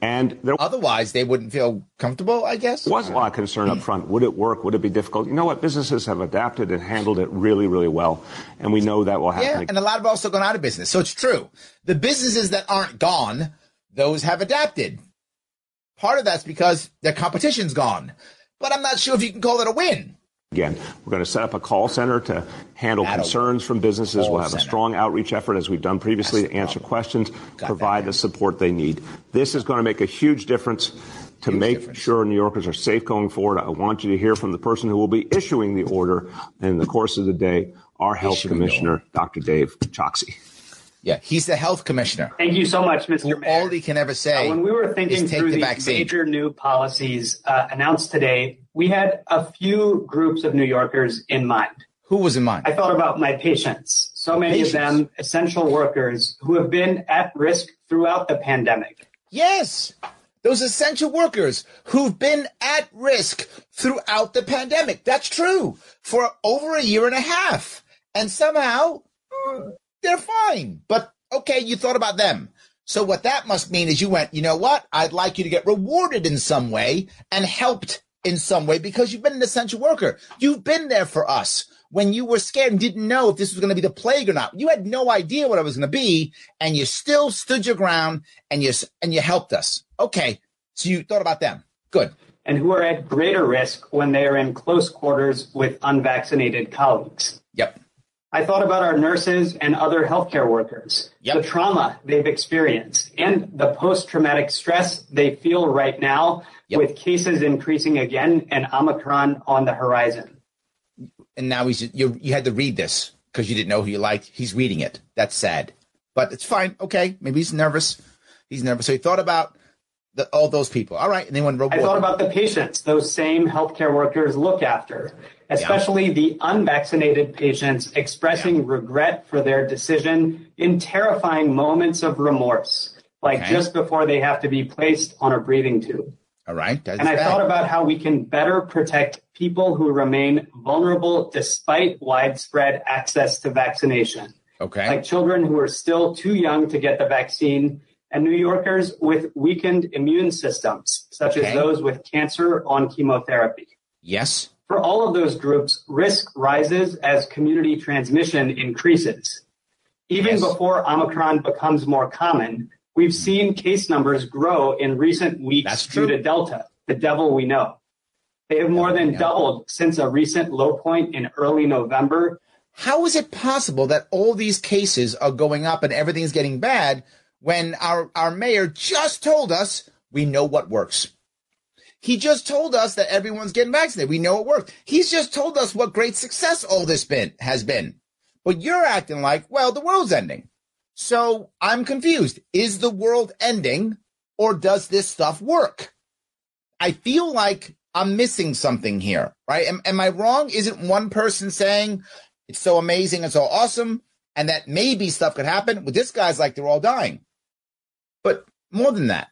[SPEAKER 2] And
[SPEAKER 1] Otherwise, they wouldn't feel comfortable, I guess.
[SPEAKER 2] was a lot of concern up front. Would it work? Would it be difficult? You know what? Businesses have adapted and handled it really, really well. And we know that will happen.
[SPEAKER 1] Yeah, and a lot of us have also gone out of business. So it's true. The businesses that aren't gone, those have adapted. Part of that's because their competition's gone. But I'm not sure if you can call it a win.
[SPEAKER 2] Again, we're going to set up a call center to handle
[SPEAKER 1] That'll
[SPEAKER 2] concerns from businesses. We'll have a strong outreach effort, as we've done previously,
[SPEAKER 1] That's
[SPEAKER 2] to answer questions,
[SPEAKER 1] that
[SPEAKER 2] provide the support they need. This is going to make a huge difference to
[SPEAKER 1] Huge
[SPEAKER 2] make
[SPEAKER 1] difference.
[SPEAKER 2] sure New Yorkers are safe going forward. I want you to hear from the person who will be issuing the order in the course of the day, our health commissioner, Dr. Dave Chokshi.
[SPEAKER 1] Yeah, he's the health commissioner.
[SPEAKER 3] Thank you so much, Mr. Mayor.
[SPEAKER 1] all he can ever say
[SPEAKER 3] Uh, when we were thinking through
[SPEAKER 1] the
[SPEAKER 3] these
[SPEAKER 1] vaccine.
[SPEAKER 3] major new policies uh, announced today, we had a few groups of New Yorkers in mind.
[SPEAKER 1] Who was in mind?
[SPEAKER 3] I thought about my patients, so many
[SPEAKER 1] Patients.
[SPEAKER 3] of them essential workers who have been at risk throughout the pandemic.
[SPEAKER 1] Yes. Those essential workers who've been at risk throughout the pandemic. That's true for over a year and a half. And somehow they're fine. But okay, you thought about them. So what that must mean is you went, you know what? I'd like you to get rewarded in some way and helped in some way because you've been an essential worker. You've been there for us when you were scared and didn't know if this was going to be the plague or not. You had no idea what it was going to be, and you still stood your ground and you and you helped us. Okay, so you thought about them. Good.
[SPEAKER 3] and who are at greater risk when they are in close quarters with unvaccinated colleagues.
[SPEAKER 1] Yep.
[SPEAKER 3] I thought about our nurses and other healthcare workers,
[SPEAKER 1] Yep.
[SPEAKER 3] the trauma they've experienced, and the post traumatic stress they feel right now
[SPEAKER 1] Yep.
[SPEAKER 3] with cases increasing again and Omicron on the horizon.
[SPEAKER 1] And now he's you. You had to read this because you didn't know who you liked. He's reading it. That's sad, but it's fine. Okay, maybe he's nervous. He's nervous. So he thought about the, all those people. All right, and they went
[SPEAKER 3] I
[SPEAKER 1] reward.
[SPEAKER 3] thought about the patients those same healthcare workers look after, especially the unvaccinated patients expressing regret for their decision in terrifying moments of remorse, like
[SPEAKER 1] Okay.
[SPEAKER 3] just before they have to be placed on a breathing tube.
[SPEAKER 1] all right, that's
[SPEAKER 3] And I
[SPEAKER 1] bad.
[SPEAKER 3] thought about how we can better protect people who remain vulnerable despite widespread access to vaccination,
[SPEAKER 1] okay.
[SPEAKER 3] like children who are still too young to get the vaccine and New Yorkers with weakened immune systems, such
[SPEAKER 1] Okay.
[SPEAKER 3] as those with cancer on chemotherapy.
[SPEAKER 1] yes.
[SPEAKER 3] For all of those groups, risk rises as community transmission increases. Even
[SPEAKER 1] Yes.
[SPEAKER 3] before Omicron becomes more common, we've seen case numbers grow in recent weeks due to Delta. the devil we know. They have more than doubled since a recent low point in early November.
[SPEAKER 1] How is it possible that all these cases are going up and everything's getting bad when our, our mayor just told us we know what works? He just told us that everyone's getting vaccinated. We know it works. He's just told us what great success all this been has been. But you're acting like, well, the world's ending. So I'm confused. Is the world ending or does this stuff work? I feel like I'm missing something here, right? Am, am I wrong? Isn't one person saying it's so amazing and so awesome and that maybe stuff could happen? Well, this guy's like they're all dying. But more than that,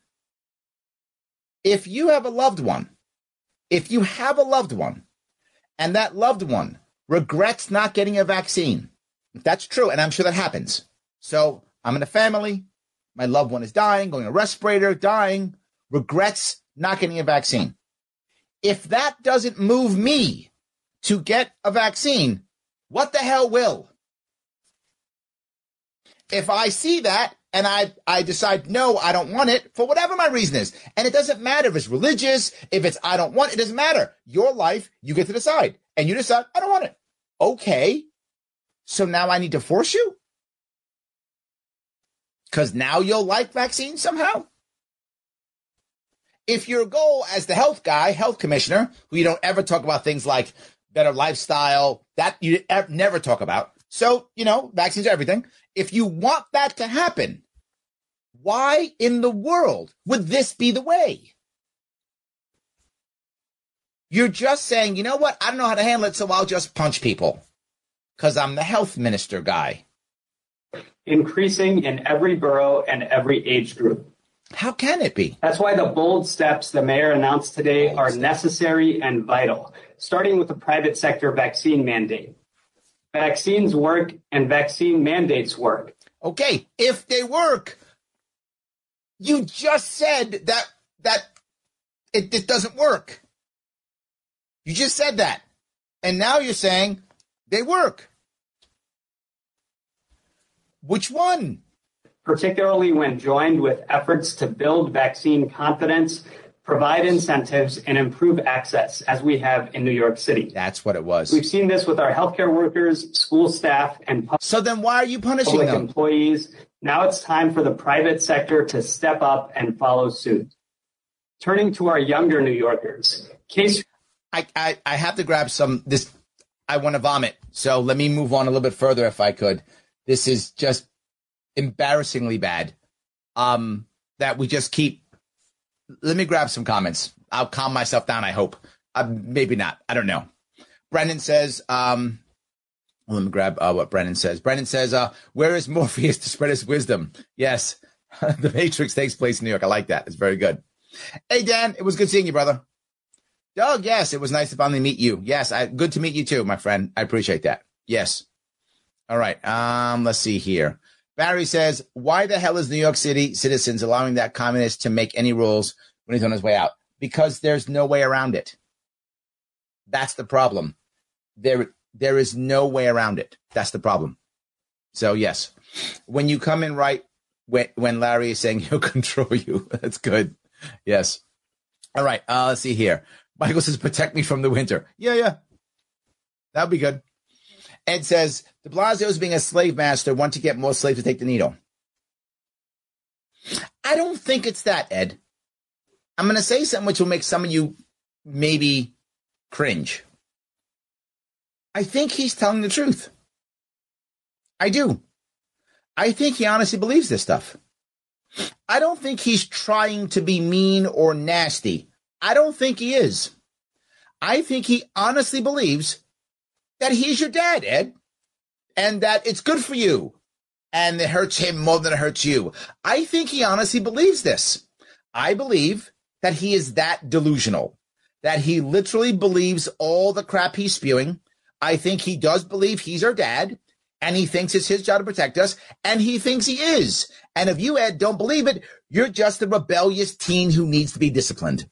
[SPEAKER 1] if you have a loved one, if you have a loved one and that loved one regrets not getting a vaccine, if that's true, and I'm sure that happens. So I'm in a family, my loved one is dying, going a respirator, dying, regrets not getting a vaccine. If that doesn't move me to get a vaccine, what the hell will? If I see that and I, I decide, no, I don't want it for whatever my reason is. And it doesn't matter if it's religious, if it's I don't want it, it doesn't matter. Your life, you get to decide. And you decide, I don't want it. Okay. So now I need to force you? Because now you'll like vaccines somehow? If your goal as the health guy, health commissioner, who you don't ever talk about things like better lifestyle, that you never talk about. So, you know, vaccines are everything. If you want that to happen, why in the world would this be the way? You're just saying, you know what? I don't know how to handle it, so I'll just punch people because I'm the health minister guy.
[SPEAKER 3] Increasing in every borough and every age group.
[SPEAKER 1] How can it be?
[SPEAKER 3] That's why the bold steps the mayor announced today are necessary and vital, starting with the private sector vaccine mandate. Vaccines work and vaccine mandates work.
[SPEAKER 1] Okay, if they work, you just said that that it, it doesn't work. You just said that. And now you're saying they work. Which one?
[SPEAKER 3] Particularly when joined with efforts to build vaccine confidence provide incentives, and improve access, as we have in New York City.
[SPEAKER 1] That's what it was.
[SPEAKER 3] We've seen this with our healthcare workers, school staff, and
[SPEAKER 1] so then why are you punishing
[SPEAKER 3] public
[SPEAKER 1] them?
[SPEAKER 3] employees. Now it's time for the private sector to step up and follow suit. Turning to our younger New Yorkers, case.
[SPEAKER 1] I, I, I have to grab some this. I want to vomit. So let me move on a little bit further if I could. This is just embarrassingly bad. Um, that we just keep let me grab some comments. I'll calm myself down. I hope. Uh, maybe not. I don't know. Brendan says, um, let me grab uh, what Brennan says. Brennan says, uh, where is Morpheus to spread his wisdom? Yes, the Matrix takes place in New York. I like that. It's very good. Hey, Dan, it was good seeing you, brother. Doug, yes, it was nice to finally meet you. Yes, I, good to meet you too, my friend. I appreciate that. Yes. All right. Um, let's see here. Barry says, why the hell is New York City citizens allowing that communist to make any rules when he's on his way out? Because there's no way around it. That's the problem. There, there is no way around it. That's the problem. So yes, when you come in right when, when Larry is saying he'll control you, that's good. Yes. All right. Uh, let's see here. Michael says, protect me from the winter. Yeah, yeah. That'd be good. Ed says de Blasio being a slave master, want to get more slaves to take the needle. I don't think it's that, Ed. I'm going to say something which will make some of you maybe cringe. I think he's telling the truth. I do. I think he honestly believes this stuff. I don't think he's trying to be mean or nasty. I don't think he is. I think he honestly believes that he's your dad, Ed, and that it's good for you and it hurts him more than it hurts you. I think he honestly believes this. I believe that he is that delusional, that he literally believes all the crap he's spewing. I think he does believe he's our dad and he thinks it's his job to protect us and he thinks he is. And if you, Ed, don't believe it, you're just a rebellious teen who needs to be disciplined.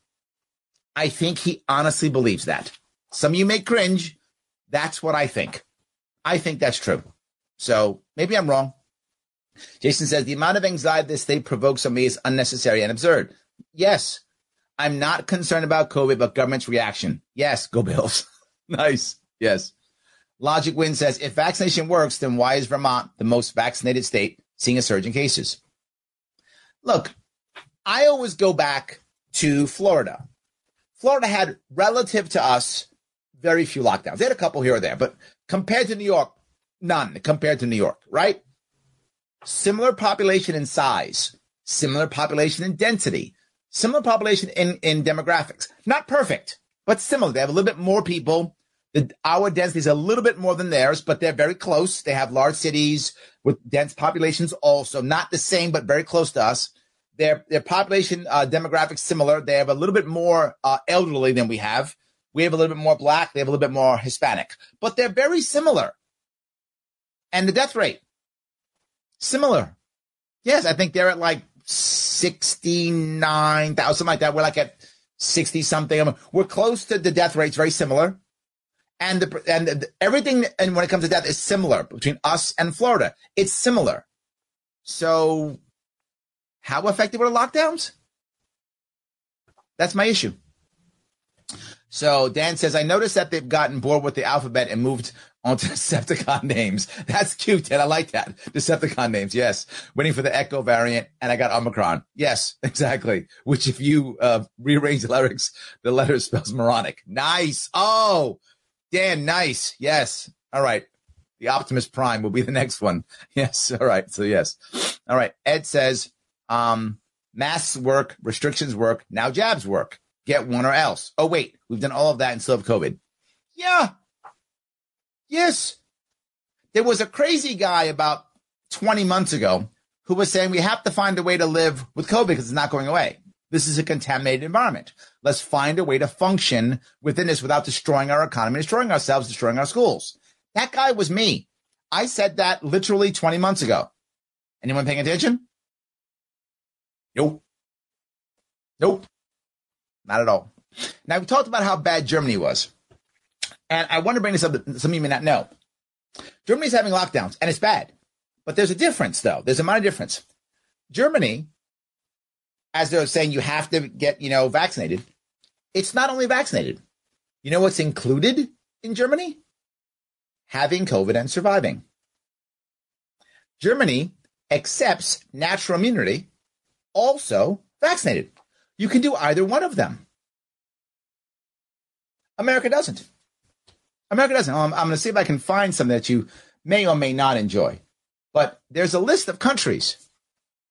[SPEAKER 1] I think he honestly believes that. Some of you may cringe. That's what I think. I think that's true. So maybe I'm wrong. Jason says the amount of anxiety this state provokes on me is unnecessary and absurd. Yes, I'm not concerned about COVID, but government's reaction. Yes, go Bills. nice. Yes. Logic Win says if vaccination works, then why is Vermont the most vaccinated state seeing a surge in cases? Look, I always go back to Florida. Florida had relative to us very few lockdowns. They had a couple here or there, but compared to New York, none compared to New York, right? Similar population in size, similar population in density, similar population in, in demographics. Not perfect, but similar. They have a little bit more people. The, our density is a little bit more than theirs, but they're very close. They have large cities with dense populations also, not the same, but very close to us. Their, their population uh, demographics similar. They have a little bit more uh, elderly than we have. We have a little bit more black. They have a little bit more Hispanic, but they're very similar. And the death rate, similar. Yes, I think they're at like 69,000, like that. We're like at 60 something. we're close to the death rates, very similar. And the, and the, everything, and when it comes to death, is similar between us and Florida. It's similar. So, how effective are the lockdowns? That's my issue. So Dan says, I noticed that they've gotten bored with the alphabet and moved onto Decepticon names. That's cute, Ted. I like that. Decepticon names. Yes. Waiting for the Echo variant. And I got Omicron. Yes, exactly. Which if you uh, rearrange the lyrics, the letter spells moronic. Nice. Oh, Dan, nice. Yes. All right. The Optimus Prime will be the next one. Yes. All right. So yes. All right. Ed says, um, masks work, restrictions work, now jabs work. Get one or else. Oh, wait. We've done all of that and still have COVID. Yeah. Yes. There was a crazy guy about 20 months ago who was saying we have to find a way to live with COVID because it's not going away. This is a contaminated environment. Let's find a way to function within this without destroying our economy, destroying ourselves, destroying our schools. That guy was me. I said that literally 20 months ago. Anyone paying attention? Nope. Nope. Not at all. Now, we talked about how bad Germany was. And I want to bring this up some of you may not know. Germany's having lockdowns, and it's bad. But there's a difference, though. There's a minor difference. Germany, as they're saying, you have to get, you know, vaccinated. It's not only vaccinated. You know what's included in Germany? Having COVID and surviving. Germany accepts natural immunity, also vaccinated. You can do either one of them. America doesn't. America doesn't. I'm, I'm going to see if I can find some that you may or may not enjoy. But there's a list of countries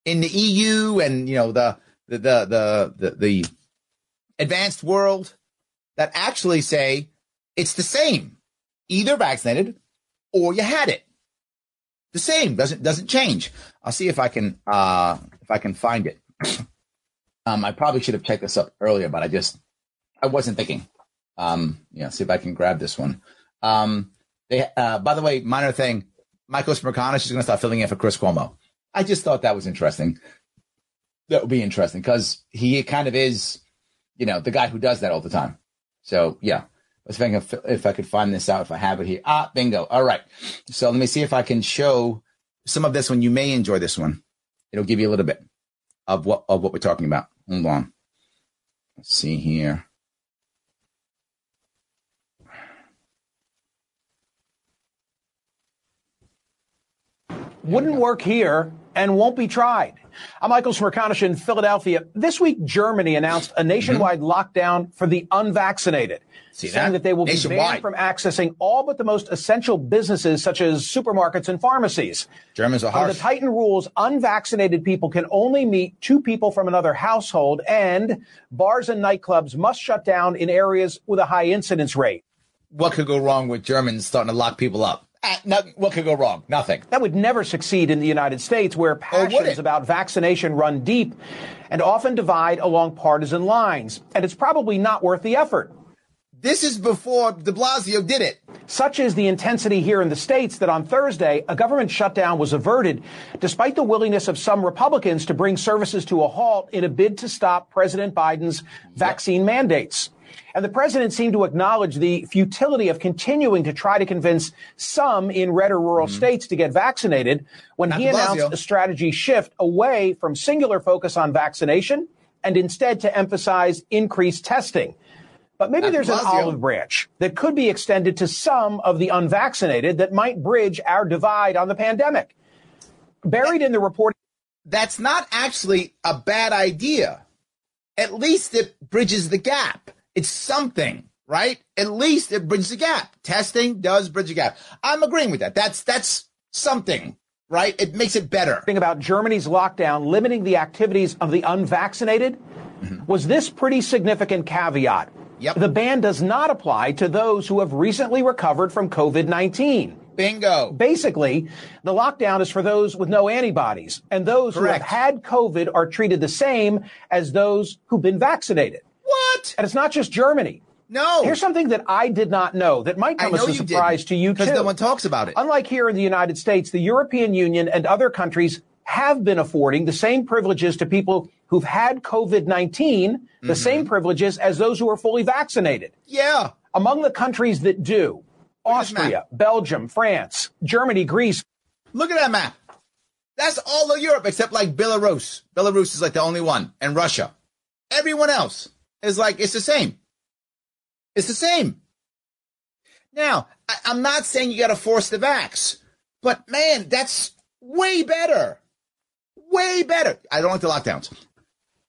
[SPEAKER 1] in the EU and you know the the the the, the, advanced world that actually say it's the same, either vaccinated or you had it. The same doesn't doesn't change. I'll see if I can uh, if I can find it. um, I probably should have checked this up earlier, but I just I wasn't thinking. Um, yeah, see if I can grab this one. Um, they, uh, by the way, minor thing, Michael Smerconish is going to start filling in for Chris Cuomo. I just thought that was interesting. That would be interesting because he kind of is, you know, the guy who does that all the time. So yeah, let's see if if I could find this out, if I have it here. Ah, bingo. All right. So let me see if I can show some of this one. You may enjoy this one. It'll give you a little bit of what, of what we're talking about. Hold on. Let's see here.
[SPEAKER 4] wouldn't work here and won't be tried. I'm Michael Smerconish in Philadelphia. This week, Germany announced a nationwide mm-hmm. lockdown for the unvaccinated.
[SPEAKER 1] See
[SPEAKER 4] saying that? that they will nationwide. be banned from accessing all but the most essential businesses such as supermarkets and pharmacies.
[SPEAKER 1] Germans are harsh.
[SPEAKER 4] Under the tightened rules, unvaccinated people can only meet two people from another household and bars and nightclubs must shut down in areas with a high incidence rate.
[SPEAKER 1] What could go wrong with Germans starting to lock people up? Ah, no, what could go wrong? Nothing.
[SPEAKER 4] That would never succeed in the United States, where oh, passions about vaccination run deep and often divide along partisan lines. And it's probably not worth the effort.
[SPEAKER 1] This is before de Blasio did it.
[SPEAKER 4] Such is the intensity here in the States that on Thursday, a government shutdown was averted, despite the willingness of some Republicans to bring services to a halt in a bid to stop President Biden's vaccine mandates. And the president seemed to acknowledge the futility of continuing to try to convince some in red or rural mm-hmm. states to get vaccinated when Not he announced a strategy shift away from singular focus on vaccination and instead to emphasize increased testing. But maybe there's an olive branch that could be extended to some of the unvaccinated that might bridge our divide on the pandemic. Buried in the report.
[SPEAKER 1] That's not actually a bad idea. At least it bridges the gap. It's something, right? At least it bridges the gap. Testing does bridge the gap. I'm agreeing with that. That's that's something, right? It makes it better.
[SPEAKER 4] Thing about Germany's lockdown limiting the activities of the unvaccinated mm-hmm. was this pretty significant caveat.
[SPEAKER 1] Yep.
[SPEAKER 4] The ban does not apply to those who have recently recovered from COVID 19.
[SPEAKER 1] Bingo.
[SPEAKER 4] Basically, the lockdown is for those with no antibodies, and those
[SPEAKER 1] Correct.
[SPEAKER 4] who have had COVID are treated the same as those who've been vaccinated.
[SPEAKER 1] What?
[SPEAKER 4] And it's not just Germany.
[SPEAKER 1] No.
[SPEAKER 4] Here's something that I did not know that might come as a surprise to you too.
[SPEAKER 1] Because no one talks about it.
[SPEAKER 4] Unlike here in the United States, the European Union and other countries have been affording the same privileges to people who've had COVID 19, the mm-hmm. same privileges as those who are fully vaccinated.
[SPEAKER 1] Yeah.
[SPEAKER 4] Among the countries that do, Austria, Belgium, France, Germany, Greece.
[SPEAKER 1] Look at that map. That's all of Europe except like Belarus. Belarus is like the only one, and Russia. Everyone else is like, it's the same. It's the same. Now, I, am not saying you got to force the vax, but man, that's way better. Way better. I don't like the lockdowns,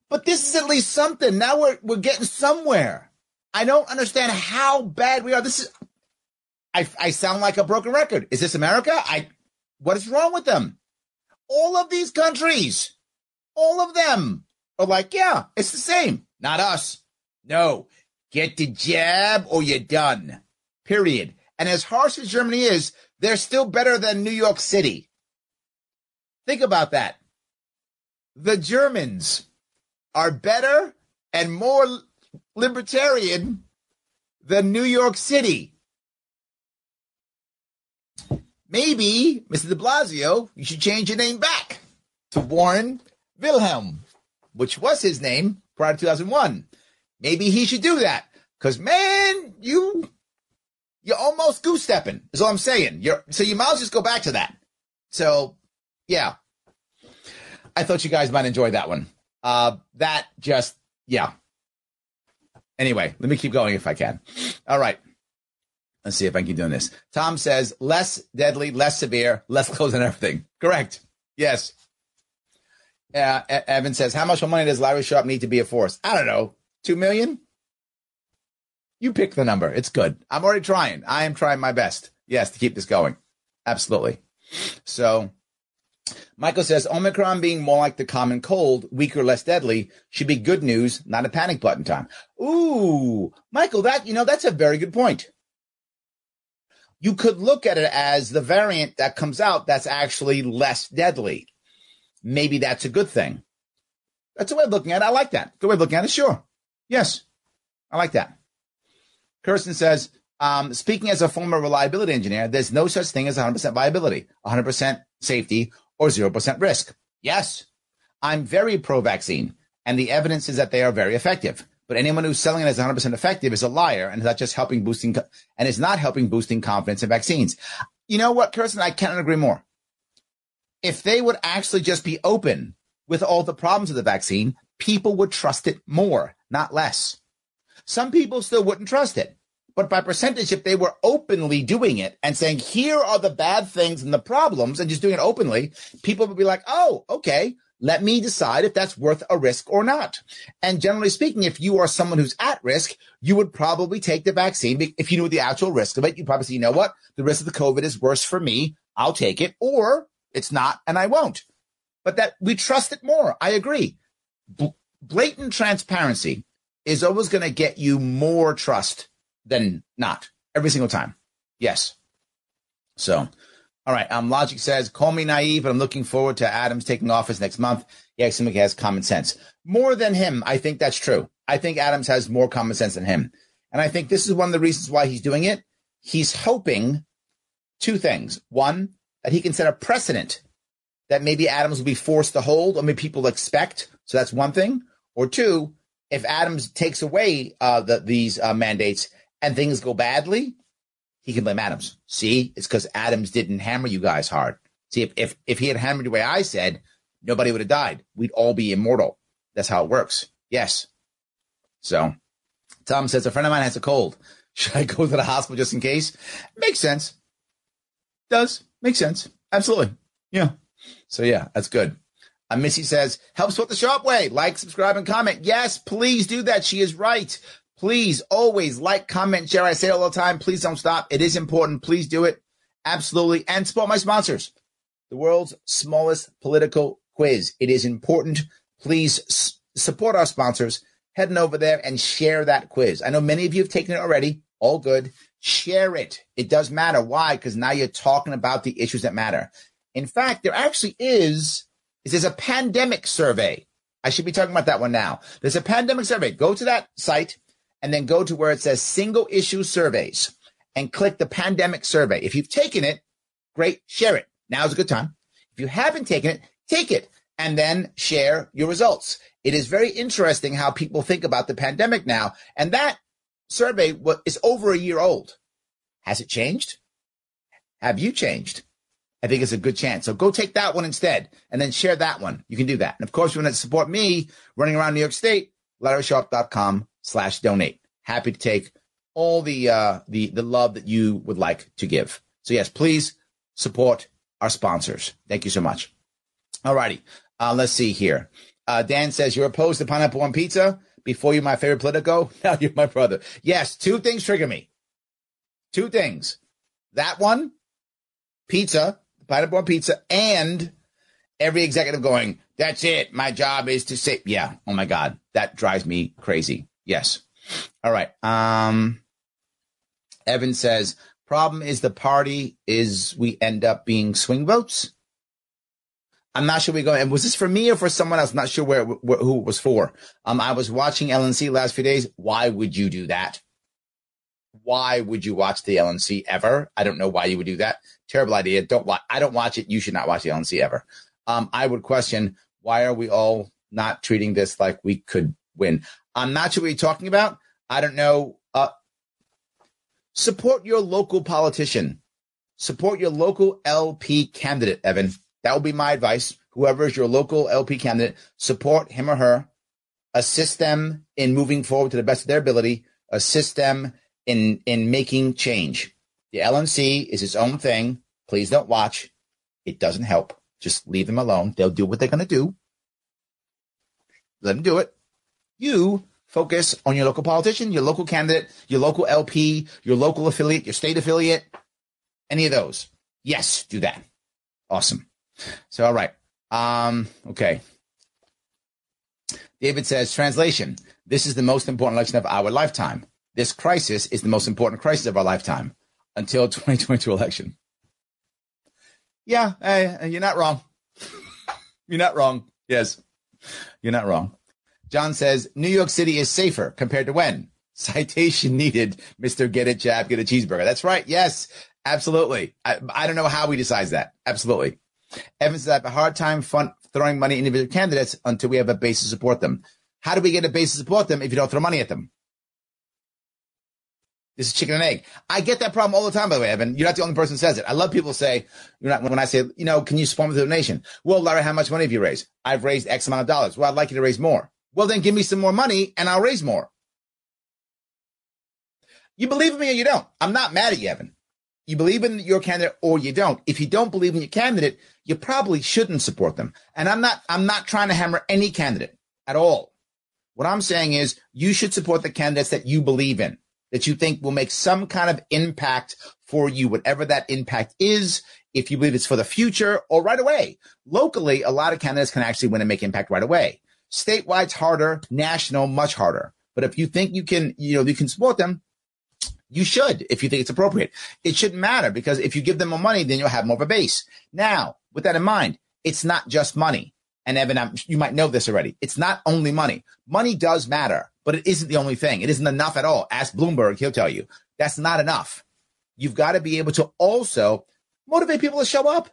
[SPEAKER 1] but this is at least something. Now we're we're getting somewhere. I don't understand how bad we are. This is. I I sound like a broken record. Is this America? I. What is wrong with them? All of these countries, all of them are like, yeah, it's the same. Not us. No, Get the jab or you're done. Period. And as harsh as Germany is, they're still better than New York City. Think about that. The Germans are better and more libertarian than New York City. Maybe, Mr. de Blasio, you should change your name back to Warren Wilhelm, which was his name prior to 2001. Maybe he should do that. Cause man, you you're almost goose stepping, is all I'm saying. You're so you might as well just go back to that. So yeah. I thought you guys might enjoy that one. Uh that just yeah. Anyway, let me keep going if I can. All right. Let's see if I can keep doing this. Tom says less deadly, less severe, less close and everything. Correct. Yes. Uh, Evan says, how much money does Larry Sharpe need to be a force? I don't know. Two million? You pick the number. It's good. I'm already trying. I am trying my best. Yes, to keep this going. Absolutely. So Michael says Omicron being more like the common cold, weaker, less deadly, should be good news, not a panic button time. Ooh, Michael, that, you know, that's a very good point. You could look at it as the variant that comes out that's actually less deadly. Maybe that's a good thing. That's a way of looking at it. I like that. Good way of looking at it. Sure. Yes. I like that. Kirsten says, um, speaking as a former reliability engineer, there's no such thing as 100% viability, 100% safety, or 0% risk. Yes, I'm very pro vaccine, and the evidence is that they are very effective. But anyone who's selling it as 100% effective is a liar and is not just helping boosting and is not helping boosting confidence in vaccines. You know what, Kirsten? I cannot agree more. If they would actually just be open with all the problems of the vaccine, people would trust it more, not less. Some people still wouldn't trust it. But by percentage, if they were openly doing it and saying, here are the bad things and the problems and just doing it openly, people would be like, oh, okay, let me decide if that's worth a risk or not. And generally speaking, if you are someone who's at risk, you would probably take the vaccine. If you knew the actual risk of it, you'd probably say, you know what? The risk of the COVID is worse for me. I'll take it or it's not and I won't. But that we trust it more. I agree. Blatant transparency is always going to get you more trust than not every single time. Yes. So, all right. Um, Logic says, call me naive, but I'm looking forward to Adams taking office next month. He actually has common sense. More than him, I think that's true. I think Adams has more common sense than him. And I think this is one of the reasons why he's doing it. He's hoping two things. One, that he can set a precedent that maybe Adams will be forced to hold or maybe people expect. So that's one thing. Or two, if Adams takes away uh, the, these uh, mandates and things go badly, he can blame Adams. See, it's because Adams didn't hammer you guys hard. See, if, if if he had hammered the way I said, nobody would have died. We'd all be immortal. That's how it works. Yes. So Tom says a friend of mine has a cold. Should I go to the hospital just in case? Makes sense. Does make sense. Absolutely. Yeah. So yeah, that's good. Uh, Missy says, help support the Sharpe Way. Like, subscribe, and comment. Yes, please do that. She is right. Please always like, comment, share. I say it all the time. Please don't stop. It is important. Please do it. Absolutely. And support my sponsors. The world's smallest political quiz. It is important. Please s- support our sponsors. Heading over there and share that quiz. I know many of you have taken it already. All good. Share it. It does matter. Why? Because now you're talking about the issues that matter. In fact, there actually is, is there's a pandemic survey. I should be talking about that one now. There's a pandemic survey. Go to that site and then go to where it says single issue surveys and click the pandemic survey. If you've taken it, great, share it. Now's a good time. If you haven't taken it, take it and then share your results. It is very interesting how people think about the pandemic now. And that survey is over a year old. Has it changed? Have you changed? I think it's a good chance. So go take that one instead and then share that one. You can do that. And of course, you want to support me running around New York State, LarrySharpe.com slash donate. Happy to take all the, uh, the, the love that you would like to give. So yes, please support our sponsors. Thank you so much. All righty. Uh, let's see here. Uh, Dan says you're opposed to pineapple on pizza. Before you, my favorite Politico. Now you're my brother. Yes, two things trigger me. Two things. That one, pizza, pineapple on pizza, and every executive going, that's it. My job is to say, yeah. Oh my God. That drives me crazy. Yes. All right. Um, Evan says, problem is the party is we end up being swing votes. I'm not sure we go. And was this for me or for someone else? I'm not sure where, where who it was for. Um, I was watching LNC last few days. Why would you do that? Why would you watch the LNC ever? I don't know why you would do that. Terrible idea. Don't watch. I don't watch it. You should not watch the LNC ever. Um, I would question why are we all not treating this like we could win? I'm not sure what you're talking about. I don't know. Uh, support your local politician. Support your local LP candidate, Evan. That would be my advice. Whoever is your local LP candidate, support him or her. Assist them in moving forward to the best of their ability. Assist them in in making change. The LNC is its own thing. Please don't watch. It doesn't help. Just leave them alone. They'll do what they're going to do. Let them do it. You focus on your local politician, your local candidate, your local LP, your local affiliate, your state affiliate, any of those. Yes, do that. Awesome. So, all right. Um, okay. David says, translation. This is the most important election of our lifetime. This crisis is the most important crisis of our lifetime until 2022 election. Yeah, hey, you're not wrong. you're not wrong. Yes, you're not wrong. John says New York City is safer compared to when? Citation needed, Mr. Get a Jab, Get a Cheeseburger. That's right. Yes, absolutely. I, I don't know how we decide that. Absolutely. Evans says I have a hard time fun, throwing money at individual candidates until we have a base to support them. How do we get a base to support them if you don't throw money at them? This is chicken and egg. I get that problem all the time, by the way, Evan. You're not the only person who says it. I love people say, you're when I say, you know, can you support me with a donation? Well, Larry, how much money have you raised? I've raised X amount of dollars. Well, I'd like you to raise more. Well, then give me some more money and I'll raise more. You believe in me or you don't. I'm not mad at you, Evan. You believe in your candidate or you don't. If you don't believe in your candidate, you probably shouldn't support them. And I'm not, I'm not trying to hammer any candidate at all. What I'm saying is you should support the candidates that you believe in, that you think will make some kind of impact for you, whatever that impact is. If you believe it's for the future or right away. Locally, a lot of candidates can actually win and make impact right away. Statewide's harder, national, much harder. But if you think you can, you know, you can support them, you should if you think it's appropriate. It shouldn't matter because if you give them more money, then you'll have more of a base. Now, with that in mind, it's not just money. And Evan, I'm, you might know this already. It's not only money. Money does matter, but it isn't the only thing. It isn't enough at all. Ask Bloomberg, he'll tell you that's not enough. You've got to be able to also motivate people to show up.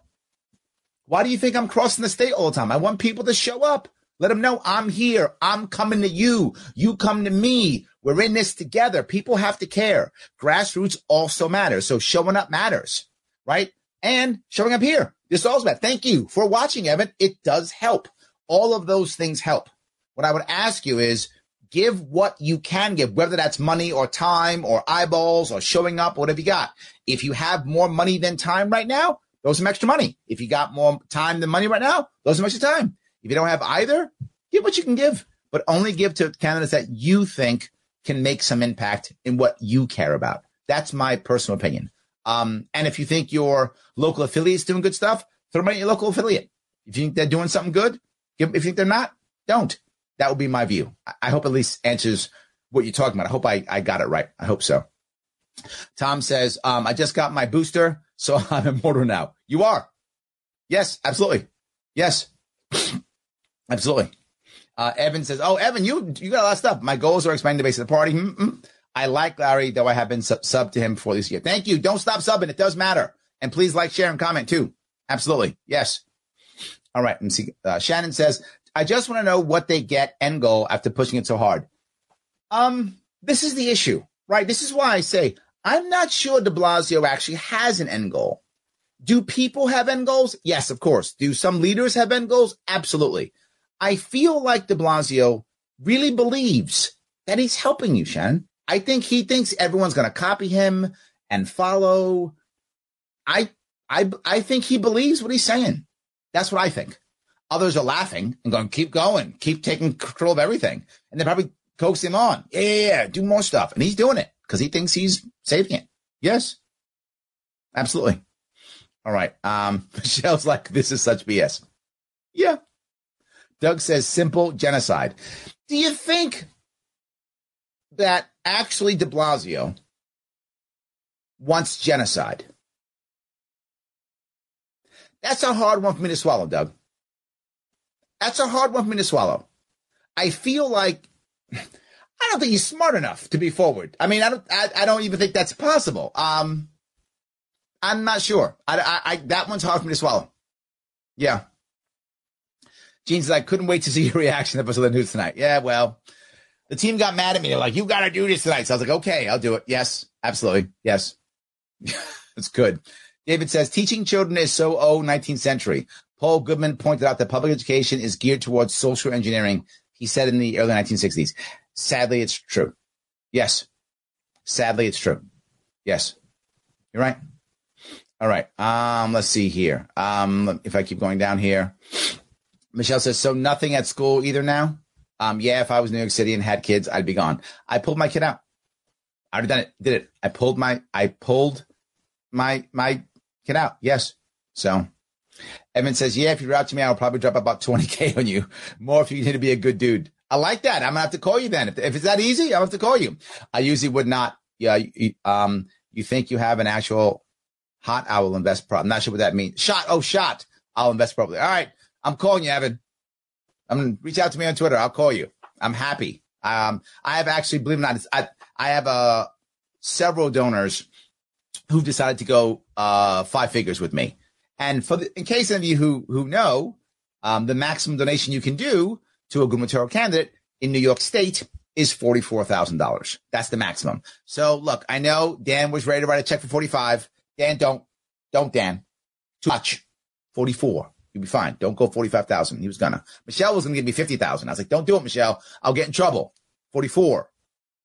[SPEAKER 1] Why do you think I'm crossing the state all the time? I want people to show up. Let them know I'm here. I'm coming to you. You come to me. We're in this together. People have to care. Grassroots also matters. So showing up matters, right? And showing up here. This also matters. Thank you for watching, Evan. It does help. All of those things help. What I would ask you is give what you can give, whether that's money or time or eyeballs or showing up, whatever you got. If you have more money than time right now, throw some extra money. If you got more time than money right now, throw some extra time. If you don't have either, give what you can give, but only give to candidates that you think can make some impact in what you care about. That's my personal opinion. Um, and if you think your local affiliate is doing good stuff, throw money at your local affiliate. If you think they're doing something good, give, if you think they're not, don't. That would be my view. I, I hope at least answers what you're talking about. I hope I, I got it right. I hope so. Tom says, um, I just got my booster, so I'm immortal now. You are. Yes, absolutely. Yes, absolutely. Uh, Evan says, "Oh, Evan, you you got a lot of stuff. My goals are expanding the base of the party. Mm-mm. I like Larry, though I have been sub, sub to him for this year. Thank you. Don't stop subbing. It does matter. And please like, share, and comment too. Absolutely. Yes. All right. Let see. Uh, Shannon says, I just want to know what they get end goal after pushing it so hard. Um, this is the issue, right? This is why I say I'm not sure de Blasio actually has an end goal. Do people have end goals? Yes, of course. Do some leaders have end goals? Absolutely. I feel like de Blasio really believes that he's helping you, Shannon. I think he thinks everyone's going to copy him and follow. I, I, I think he believes what he's saying. That's what I think. Others are laughing and going, keep going, keep taking control of everything. And they probably coax him on. Yeah, yeah, yeah, do more stuff. And he's doing it because he thinks he's saving it. Yes, absolutely. All right. Um, Michelle's like, this is such BS. Yeah. Doug says simple genocide. Do you think that actually de Blasio wants genocide? That's a hard one for me to swallow, Doug. That's a hard one for me to swallow. I feel like I don't think he's smart enough to be forward. I mean, I don't. I, I don't even think that's possible. Um, I'm not sure. I, I, I, that one's hard for me to swallow. Yeah. Gene says I couldn't wait to see your reaction to the news tonight. Yeah, well, the team got mad at me. They're like, "You got to do this tonight." So I was like, "Okay, I'll do it." Yes, absolutely. Yes, it's good. David says teaching children is so old 19th century. Paul Goodman pointed out that public education is geared towards social engineering. He said in the early 1960s. Sadly, it's true. Yes. Sadly, it's true. Yes. You're right. All right. Um, let's see here. Um, if I keep going down here, Michelle says, so nothing at school either now? Um, yeah, if I was New York City and had kids, I'd be gone. I pulled my kid out. I already done it. Did it. I pulled my, I pulled my, my kid out. Yes. So Evan says, yeah, if you're out to me, I'll probably drop about 20K on you. More if you need to be a good dude. I like that. I'm gonna have to call you then. If, if it's that easy, I'll have to call you. I usually would not. Yeah. You, um, you think you have an actual hot owl invest pro? I'm not sure what that means. Shot. Oh, shot. I'll invest properly. All right. I'm calling you, Evan. I'm gonna reach out to me on Twitter. I'll call you. I'm happy. Um, I have actually, believe it or not, I, I have, uh, several donors who've decided to go, uh, five figures with me. And for the, in case any of you who, who know, um, the maximum donation you can do to a gubernatorial candidate in New York State is $44,000. That's the maximum. So look, I know Dan was ready to write a check for 45. Dan, don't, don't Dan. Too much. 44. You'll be fine. Don't go 45,000. He was gonna. Michelle was gonna give me 50,000. I was like, don't do it, Michelle. I'll get in trouble. 44.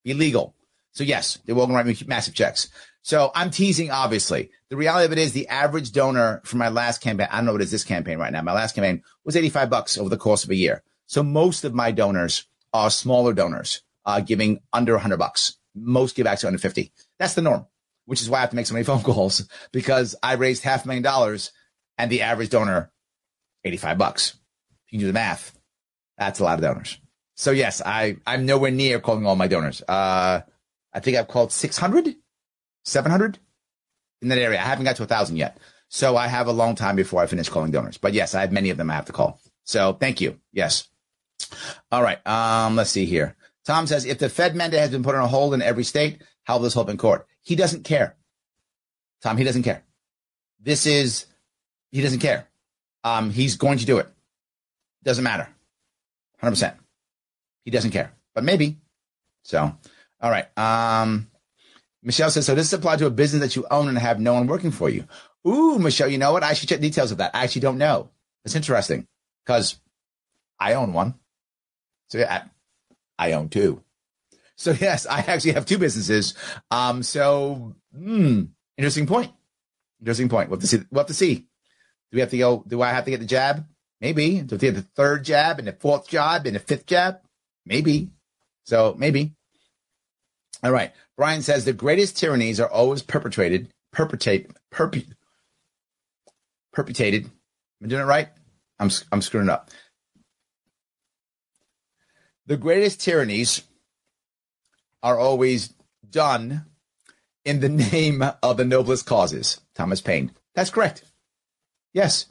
[SPEAKER 1] Be legal. So yes, they were going write me massive checks. So I'm teasing, obviously. The reality of it is the average donor for my last campaign, I don't know what is this campaign right now. My last campaign was 85 bucks over the course of a year. So most of my donors are smaller donors, uh, giving under 100 bucks. Most give back to under 50. That's the norm, which is why I have to make so many phone calls because I raised half a million dollars and the average donor, 85 bucks. You can do the math, that's a lot of donors. So yes, I, I'm nowhere near calling all my donors. Uh, I think I've called 600, 700 in that area. I haven't got to a thousand yet. So I have a long time before I finish calling donors. But yes, I have many of them I have to call. So thank you. Yes. All right. Um, let's see here. Tom says if the Fed mandate has been put on a hold in every state, how will this hold in court? He doesn't care. Tom, he doesn't care. This is he doesn't care. Um, he's going to do it. Doesn't matter. 100%. He doesn't care. But maybe. So, all right. Um, Michelle says, so this applies to a business that you own and have no one working for you. Ooh, Michelle, you know what? I should check details of that. I actually don't know. It's interesting because I own one. So yeah, I, I own two. So yes, I actually have two businesses. Um, so hmm, interesting point. Interesting point. We'll have to see. We'll have to see. Do we have to go? Do I have to get the jab? Maybe. Do we have the third jab and the fourth jab and the fifth jab? Maybe. So maybe. All right. Brian says the greatest tyrannies are always perpetrated, perpetrate, perpe, perpetrated. Am I doing it right? I'm I'm screwing up. The greatest tyrannies are always done in the name of the noblest causes. Thomas Paine. That's correct. Yes,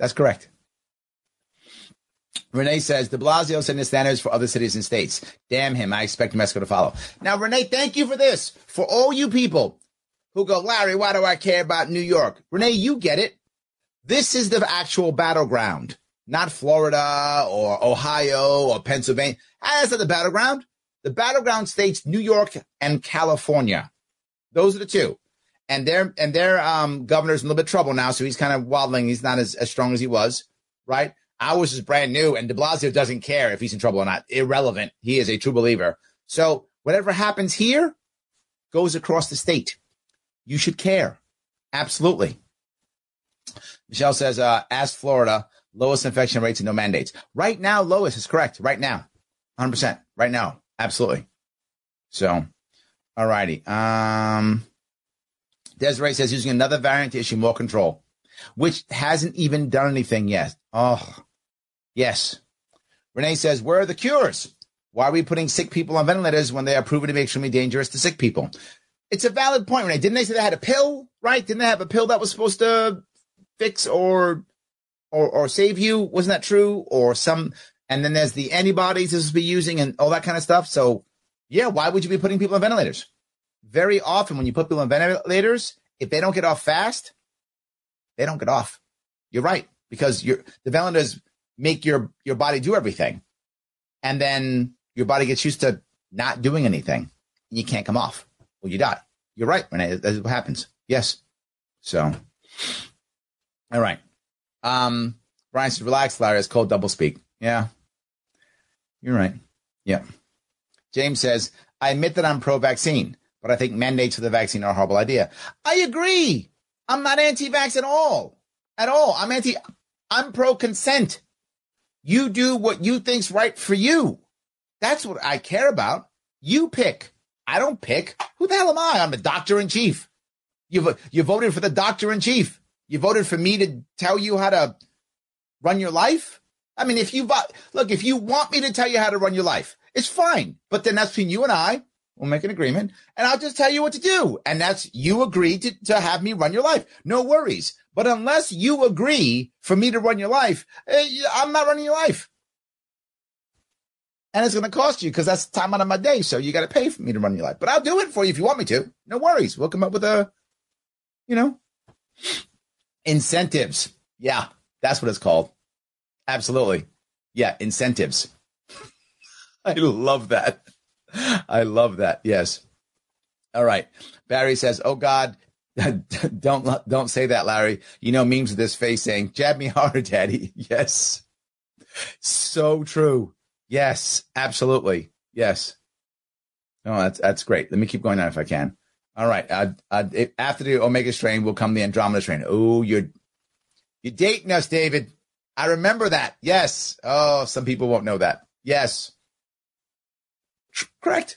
[SPEAKER 1] that's correct. Renee says de Blasio setting the standards for other cities and states. Damn him. I expect Mexico to follow. Now, Renee, thank you for this. For all you people who go, Larry, why do I care about New York? Renee, you get it. This is the actual battleground, not Florida or Ohio or Pennsylvania. That's not the battleground. The battleground states, New York and California. Those are the two. And their and their um, governor's in a little bit of trouble now, so he's kind of waddling. He's not as, as strong as he was, right? Ours is brand new, and De Blasio doesn't care if he's in trouble or not. Irrelevant. He is a true believer. So whatever happens here goes across the state. You should care. Absolutely. Michelle says, uh, ask Florida, lowest infection rates and no mandates. Right now, lowest is correct. Right now. 100%. Right now. Absolutely. So, all righty. Um, Desiree says using another variant to issue more control, which hasn't even done anything yet. Oh, yes. Renee says, where are the cures? Why are we putting sick people on ventilators when they are proven to be extremely dangerous to sick people? It's a valid point, Renee. Didn't they say they had a pill, right? Didn't they have a pill that was supposed to fix or or or save you? Wasn't that true? Or some and then there's the antibodies this will be using and all that kind of stuff. So yeah, why would you be putting people on ventilators? Very often when you put people on ventilators, if they don't get off fast, they don't get off. You're right. Because your the ventilators make your your body do everything. And then your body gets used to not doing anything. And you can't come off. Well, you die. You're right, Renee. That's what happens. Yes. So all right. Um, Brian said, relax, Larry. It's called double speak. Yeah. You're right. Yeah. James says, I admit that I'm pro vaccine, but I think mandates for the vaccine are a horrible idea. I agree. I'm not anti vax at all. At all. I'm anti, I'm pro consent. You do what you think's right for you. That's what I care about. You pick. I don't pick. Who the hell am I? I'm the doctor in chief. You you voted for the doctor in chief. You voted for me to tell you how to run your life. I mean, if you look, if you want me to tell you how to run your life, it's fine. But then that's between you and I. We'll make an agreement and I'll just tell you what to do. And that's you agree to, to have me run your life. No worries. But unless you agree for me to run your life, eh, I'm not running your life. And it's going to cost you because that's time out of my day. So you got to pay for me to run your life. But I'll do it for you if you want me to. No worries. We'll come up with a, you know, incentives. Yeah, that's what it's called. Absolutely. Yeah, incentives. I love that. I love that. Yes. All right. Barry says, "Oh God, don't don't say that, Larry. You know memes with this face saying, "Jab me harder, Daddy." Yes. So true. Yes, absolutely. Yes. Oh, that's that's great. Let me keep going on if I can. All right. Uh, uh, after the Omega strain will come the Andromeda strain. Oh, you're you're dating us, David. I remember that. Yes. Oh, some people won't know that. Yes. Correct.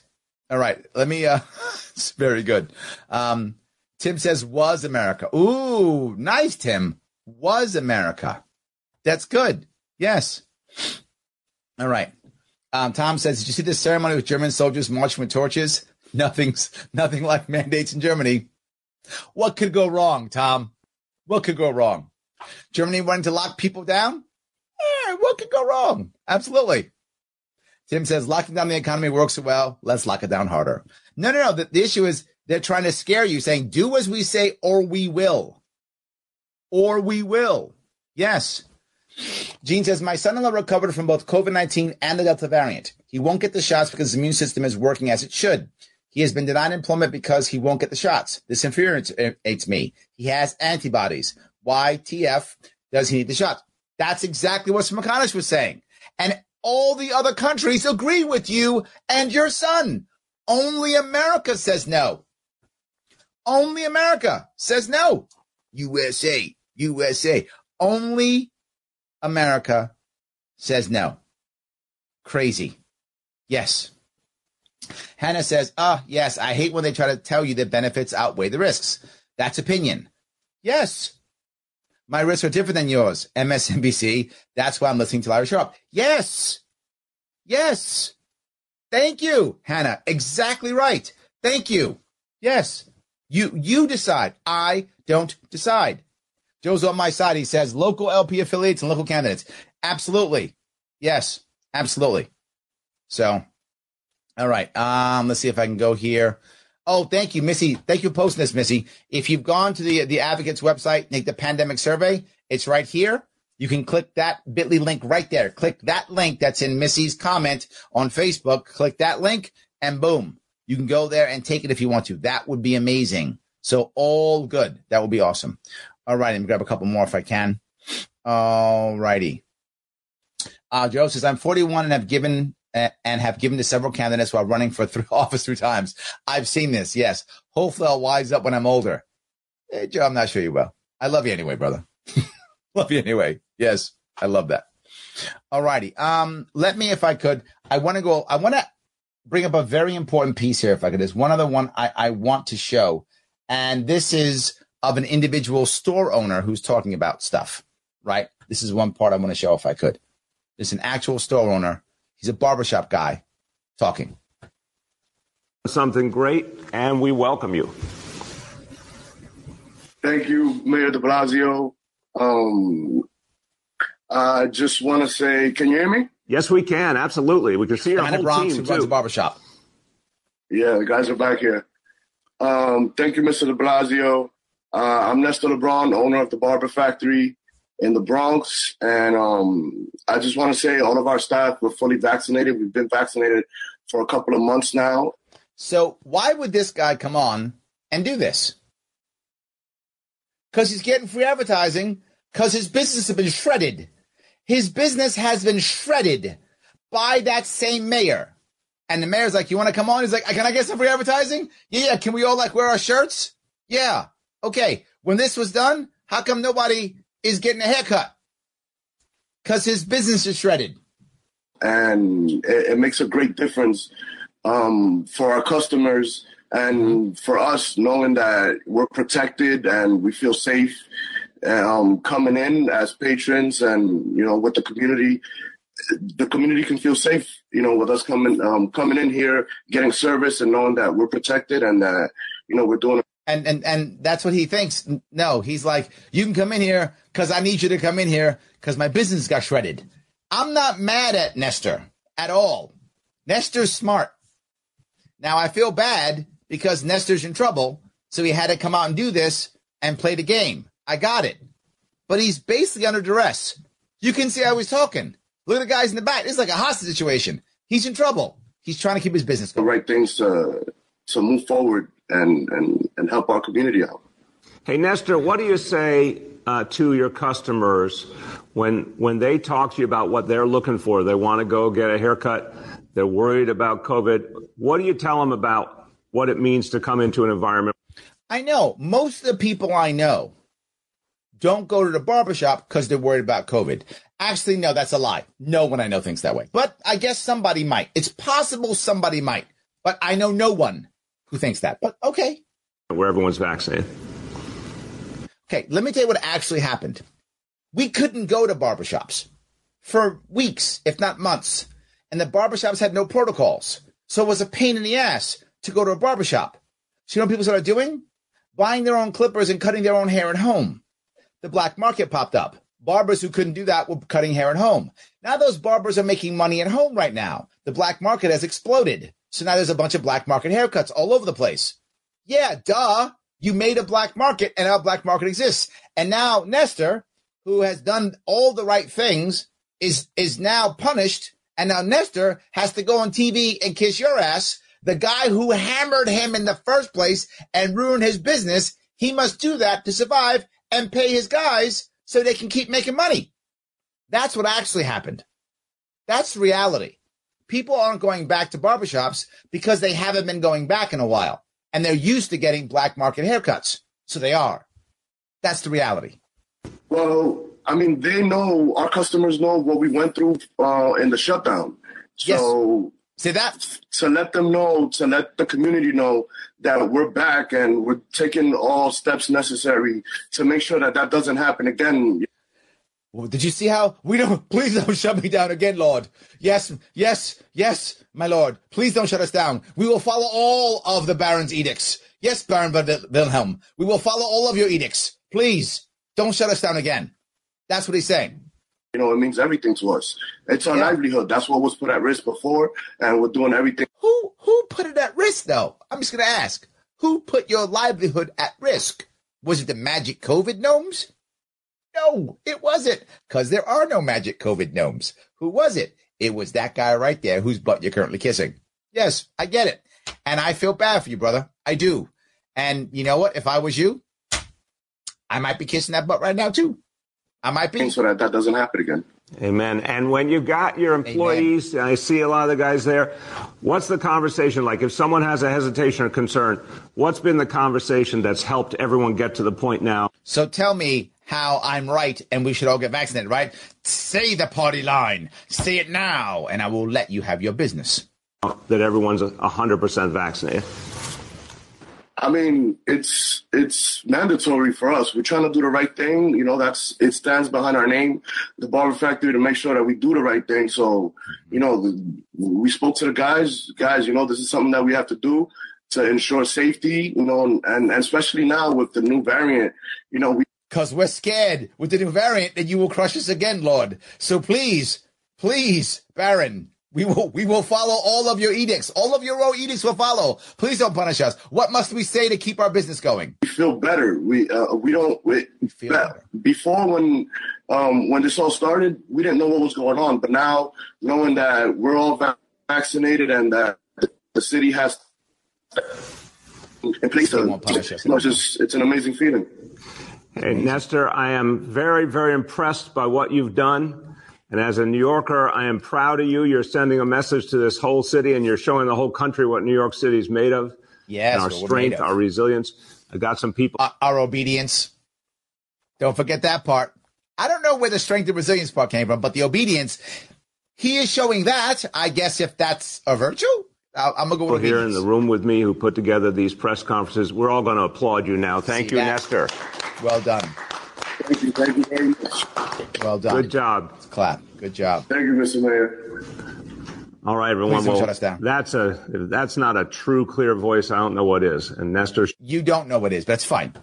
[SPEAKER 1] All right. Let me, uh, it's very good. Um, Tim says was America. Ooh, nice, Tim. Was America. That's good. Yes. All right. Um, Tom says, did you see this ceremony with German soldiers marching with torches? Nothing's nothing like mandates in Germany. What could go wrong, Tom? What could go wrong? Germany wanting to lock people down? Eh, what could go wrong? Absolutely. Tim says locking down the economy works well. Let's lock it down harder. No, no, no. The, the issue is they're trying to scare you, saying, do as we say, or we will. Or we will. Yes. Gene says, My son in law recovered from both COVID 19 and the Delta variant. He won't get the shots because his immune system is working as it should. He has been denied employment because he won't get the shots. This infuriates me. He has antibodies. Why TF does he need the shots? That's exactly what Smerconish was saying. And All the other countries agree with you and your son. Only America says no. Only America says no. USA, USA. Only America says no. Crazy. Yes. Hannah says, ah, yes, I hate when they try to tell you the benefits outweigh the risks. That's opinion. Yes. My risks are different than yours. MSNBC. That's why I'm listening to Larry Sharpe. Yes. Yes. Thank you, Hannah. Exactly right. Thank you. Yes. You you decide. I don't decide. Joe's on my side. He says local LP affiliates and local candidates. Absolutely. Yes. Absolutely. So, all right. Um, let's see if I can go here. Oh, thank you, Missy. Thank you for posting this, Missy. If you've gone to the the advocates website, make the pandemic survey. It's right here. You can click that bit.ly link right there. Click that link that's in Missy's comment on Facebook. Click that link and boom, you can go there and take it if you want to. That would be amazing. So all good. That would be awesome. All right. Let me grab a couple more if I can. All righty. Uh, Joe says, I'm 41 and have given and have given to several candidates while running for office three times. I've seen this. Yes. Hopefully I'll wise up when I'm older. Hey, Joe, I'm not sure you will. I love you anyway, brother. love you anyway. Yes. I love that. All righty. Um, let me, if I could, I want to go, I want to bring up a very important piece here. If I could, there's one other one I, I want to show. And this is of an individual store owner who's talking about stuff, right? This is one part I want to show if I could. It's an actual store owner He's a barbershop guy talking.
[SPEAKER 2] Something great, and we welcome you.
[SPEAKER 5] Thank you, Mayor de Blasio. Um, I just want to say, can you hear me?
[SPEAKER 2] Yes, we can. Absolutely. We can see your whole
[SPEAKER 1] Bronx
[SPEAKER 2] team,
[SPEAKER 1] who runs a barbershop.
[SPEAKER 5] Yeah, the guys are back here. Um, thank you, Mr. de Blasio. Uh, I'm Nestor LeBron, owner of the Barber Factory in the Bronx. And um, I just want to say all of our staff were fully vaccinated. We've been vaccinated for a couple of months now.
[SPEAKER 1] So why would this guy come on and do this? Because he's getting free advertising, because his business has been shredded. His business has been shredded by that same mayor. And the mayor's like, You want to come on? He's like, Can I get some free advertising? Yeah, yeah. Can we all like wear our shirts? Yeah. Okay. When this was done, how come nobody is getting a haircut because his business is shredded.
[SPEAKER 5] And it, it makes a great difference um, for our customers and for us knowing that we're protected and we feel safe um, coming in as patrons and you know with the community the community can feel safe you know with us coming um, coming in here getting service and knowing that we're protected and that you know we're doing
[SPEAKER 1] and and and that's what he thinks. No, he's like, you can come in here because I need you to come in here because my business got shredded. I'm not mad at Nestor at all. Nestor's smart. Now I feel bad because Nestor's in trouble, so he had to come out and do this and play the game. I got it. But he's basically under duress. You can see how he's talking. Look at the guys in the back. It's like a hostage situation. He's in trouble. He's trying to keep his business
[SPEAKER 5] going. The right things to to move forward and, and, and help our community out.
[SPEAKER 2] Hey, Nestor, what do you say uh, to your customers when when they talk to you about what they're looking for? They want to go get a haircut. They're worried about COVID. What do you tell them about what it means to come into an environment?
[SPEAKER 1] I know most of the people I know don't go to the barbershop because they're worried about COVID. Actually, no, that's a lie. No one I know thinks that way. But I guess somebody might. It's possible somebody might. But I know no one who thinks that. But okay.
[SPEAKER 2] Where everyone's vaccinated.
[SPEAKER 1] Okay, let me tell you what actually happened. We couldn't go to barbershops for weeks, if not months, and the barbershops had no protocols. So it was a pain in the ass to go to a barbershop. So you know what people started doing? Buying their own clippers and cutting their own hair at home. The black market popped up. Barbers who couldn't do that were cutting hair at home. Now those barbers are making money at home right now. The black market has exploded. So now there's a bunch of black market haircuts all over the place. Yeah, duh. You made a black market and now black market exists. And now Nestor, who has done all the right things, is is now punished. And now Nestor has to go on TV and kiss your ass. The guy who hammered him in the first place and ruined his business, he must do that to survive and pay his guys so they can keep making money. That's what actually happened. That's reality. People aren't going back to barbershops because they haven't been going back in a while and they're used to getting black market haircuts. So they are. That's the reality.
[SPEAKER 5] Well, I mean, they know our customers know what we went through uh, in the shutdown. So
[SPEAKER 1] yes. Say that
[SPEAKER 5] to let them know, to let the community know that we're back and we're taking all steps necessary to make sure that that doesn't happen again.
[SPEAKER 1] Well, did you see how we don't? Please don't shut me down again, Lord. Yes, yes, yes, my Lord. Please don't shut us down. We will follow all of the Baron's edicts. Yes, Baron Wilhelm. We will follow all of your edicts. Please don't shut us down again. That's what he's saying.
[SPEAKER 5] You know, it means everything to us. It's our yeah. livelihood. That's what was put at risk before, and we're doing everything.
[SPEAKER 1] Who who put it at risk though? I'm just gonna ask. Who put your livelihood at risk? Was it the magic COVID gnomes? No, it wasn't, because there are no magic COVID gnomes. Who was it? It was that guy right there whose butt you're currently kissing. Yes, I get it. And I feel bad for you, brother. I do. And you know what? If I was you, I might be kissing that butt right now too. I might be.
[SPEAKER 5] So that that doesn't happen again.
[SPEAKER 2] Amen. And when you got your employees, Amen. I see a lot of the guys there. What's the conversation like? If someone has a hesitation or concern, what's been the conversation that's helped everyone get to the point now?
[SPEAKER 1] So tell me how I'm right and we should all get vaccinated, right? Say the party line. Say it now, and I will let you have your business.
[SPEAKER 2] That everyone's 100% vaccinated.
[SPEAKER 5] I mean, it's it's mandatory for us. We're trying to do the right thing. You know, that's it stands behind our name, the Barber Factory, to make sure that we do the right thing. So, you know, we spoke to the guys. Guys, you know, this is something that we have to do to ensure safety. You know, and, and especially now with the new variant, you know, we
[SPEAKER 1] because we're scared with the new variant that you will crush us again, Lord. So please, please, Baron, we will we will follow all of your edicts. All of your edicts will follow. Please don't punish us. What must we say to keep our business going?
[SPEAKER 5] We feel better. We uh, we don't we, feel better. before when um, when this all started, we didn't know what was going on. But now knowing that we're all vaccinated and that the city has in place, to, you know, just it's an amazing feeling.
[SPEAKER 2] Hey, Nestor, I am very very impressed by what you've done. And as a New Yorker, I am proud of you. You're sending a message to this whole city and you're showing the whole country what New York City is made of.
[SPEAKER 1] Yes.
[SPEAKER 2] our strength, our resilience. I got some people.
[SPEAKER 1] Uh, our obedience. Don't forget that part. I don't know where the strength and resilience part came from, but the obedience, he is showing that. I guess if that's a virtue, I'm gonna go with
[SPEAKER 2] here in the room with me who put together these press conferences. We're all going to applaud you now. Thank See you, that? Nestor.
[SPEAKER 1] Well done.
[SPEAKER 5] Thank you. Thank you very much.
[SPEAKER 1] Well done.
[SPEAKER 2] Good job.
[SPEAKER 1] Clap. Good job.
[SPEAKER 5] Thank you, Mr. Mayor.
[SPEAKER 2] All right, everyone.
[SPEAKER 1] Please don't well, shut us down.
[SPEAKER 2] That's a that's not a true, clear voice. I don't know what is. And Nestor,
[SPEAKER 1] you don't know what is. That's fine.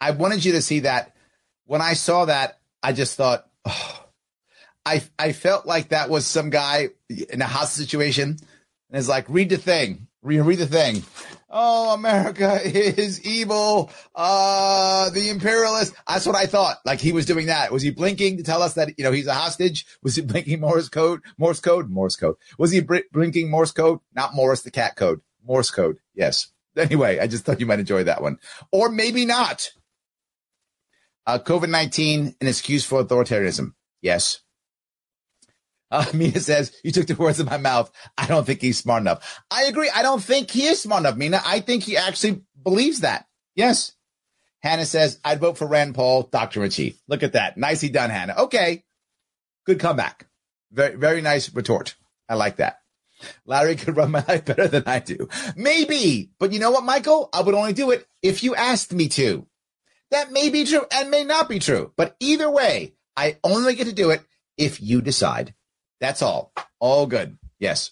[SPEAKER 1] I wanted you to see that. When I saw that, I just thought, oh, I I felt like that was some guy in a hostage situation, and it's like, read the thing, read, read the thing oh, America is evil. Uh, the imperialist. That's what I thought. Like he was doing that. Was he blinking to tell us that, you know, he's a hostage? Was he blinking Morse code? Morse code? Morse code. Was he br- blinking Morse code? Not Morris the cat code. Morse code. Yes. Anyway, I just thought you might enjoy that one. Or maybe not. Uh, COVID 19, an excuse for authoritarianism. Yes. Uh, Mina says, You took the words in my mouth. I don't think he's smart enough. I agree. I don't think he is smart enough, Mina. I think he actually believes that. Yes. Hannah says, I'd vote for Rand Paul, doctor in chief. Look at that. Nicely done, Hannah. Okay. Good comeback. Very, very nice retort. I like that. Larry could run my life better than I do. Maybe. But you know what, Michael? I would only do it if you asked me to. That may be true and may not be true. But either way, I only get to do it if you decide. That's all. All good. Yes.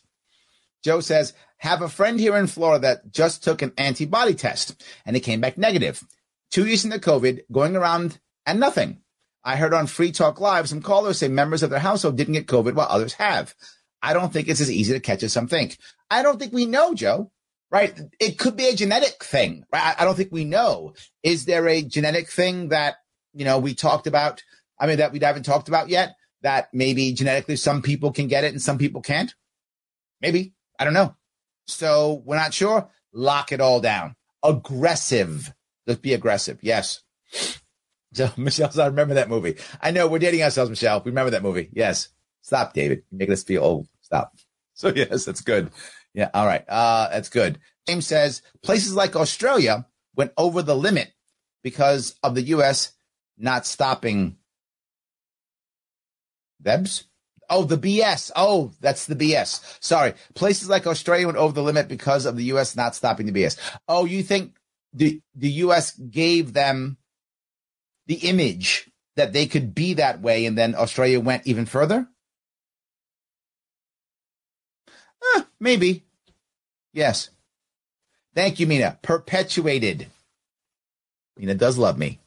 [SPEAKER 1] Joe says, have a friend here in Florida that just took an antibody test and it came back negative. Two years into COVID, going around and nothing. I heard on Free Talk Live some callers say members of their household didn't get COVID while others have. I don't think it's as easy to catch as some think. I don't think we know, Joe. Right? It could be a genetic thing. Right? I don't think we know. Is there a genetic thing that you know we talked about? I mean, that we haven't talked about yet that maybe genetically some people can get it and some people can't? Maybe. I don't know. So we're not sure. Lock it all down. Aggressive. Let's be aggressive. Yes. So Michelle, I remember that movie. I know we're dating ourselves, Michelle. We remember that movie. Yes. Stop, David. You're making us feel old. Stop. So yes, that's good. Yeah. All right. Uh, that's good. James says places like Australia went over the limit because of the U.S. not stopping Debs? Oh, the BS. Oh, that's the BS. Sorry. Places like Australia went over the limit because of the U.S. not stopping the BS. Oh, you think the, the U.S. gave them the image that they could be that way and then Australia went even further? Eh, maybe. Yes. Thank you, Mina. Perpetuated. Mina does love me.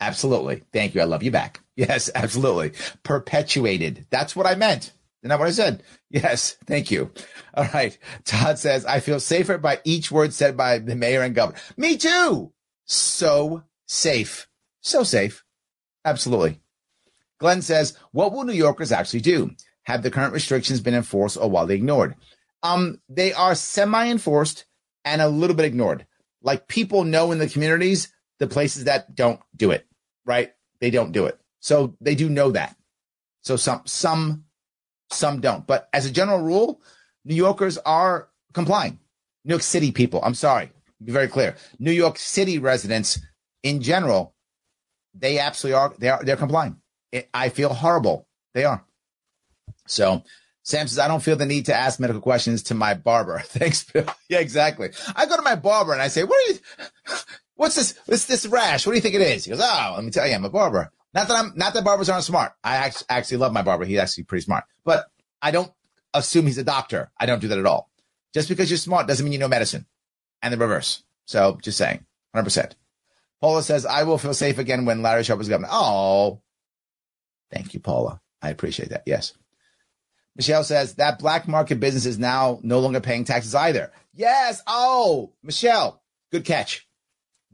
[SPEAKER 1] Absolutely. Thank you. I love you back. Yes, absolutely. Perpetuated. That's what I meant. Isn't that what I said? Yes. Thank you. All right. Todd says, I feel safer by each word said by the mayor and governor. Me too. So safe. So safe. Absolutely. Glenn says, what will New Yorkers actually do? Have the current restrictions been enforced or widely ignored? Um, they are semi-enforced and a little bit ignored. Like people know in the communities the places that don't do it, right? They don't do it. So they do know that. So some some some don't. But as a general rule, New Yorkers are complying. New York City people, I'm sorry, be very clear. New York City residents in general, they absolutely are they are they're complying. It, I feel horrible. They are. So Sam says, I don't feel the need to ask medical questions to my barber. Thanks, Bill. Yeah, exactly. I go to my barber and I say, what are you, what's this, what's this rash? What do you think it is? He goes, oh, let me tell you, I'm a barber. Not that I'm, not that barbers aren't smart. I actually, love my barber. He's actually pretty smart, but I don't assume he's a doctor. I don't do that at all. Just because you're smart doesn't mean you know medicine and the reverse. So just saying, 100%. Paula says, I will feel safe again when Larry Sharpe is governor. Oh, thank you, Paula. I appreciate that. Yes. Michelle says that black market business is now no longer paying taxes either. Yes. Oh, Michelle, good catch.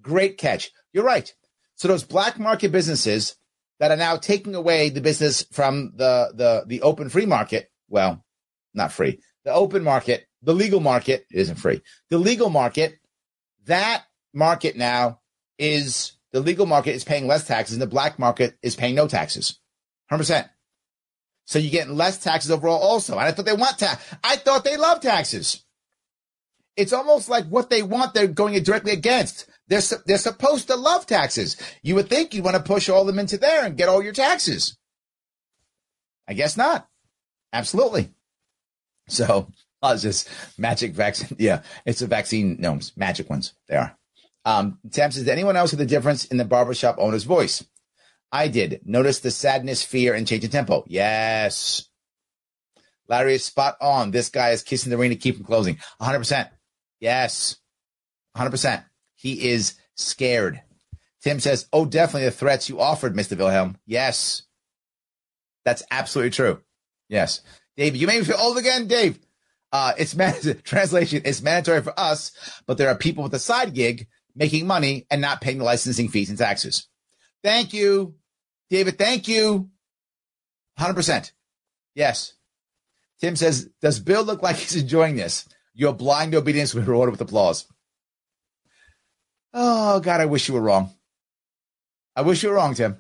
[SPEAKER 1] Great catch. You're right. So those black market businesses that are now taking away the business from the, the, the open free market. Well, not free. The open market, the legal market isn't free. The legal market, that market now is the legal market is paying less taxes and the black market is paying no taxes. 100%. So you're getting less taxes overall also. And I thought they want tax. I thought they love taxes. It's almost like what they want, they're going directly against. They're, they're supposed to love taxes. You would think you'd want to push all them into there and get all your taxes. I guess not. Absolutely. So, oh, just magic vaccine. Yeah, it's a vaccine gnomes, magic ones. They are. Um, Sam says, anyone else hear the difference in the barbershop owner's voice? I did. Notice the sadness, fear, and change in tempo. Yes. Larry is spot on. This guy is kissing the ring to keep him closing. 100%. Yes. 100%. He is scared. Tim says, Oh, definitely the threats you offered, Mr. Wilhelm. Yes. That's absolutely true. Yes. Dave, you made me feel old again, Dave. Uh, it's translation. It's mandatory for us, but there are people with a side gig making money and not paying the licensing fees and taxes. Thank you, David. Thank you. 100%. Yes. Tim says, Does Bill look like he's enjoying this? Your blind obedience will be rewarded with applause. Oh, God, I wish you were wrong. I wish you were wrong, Tim.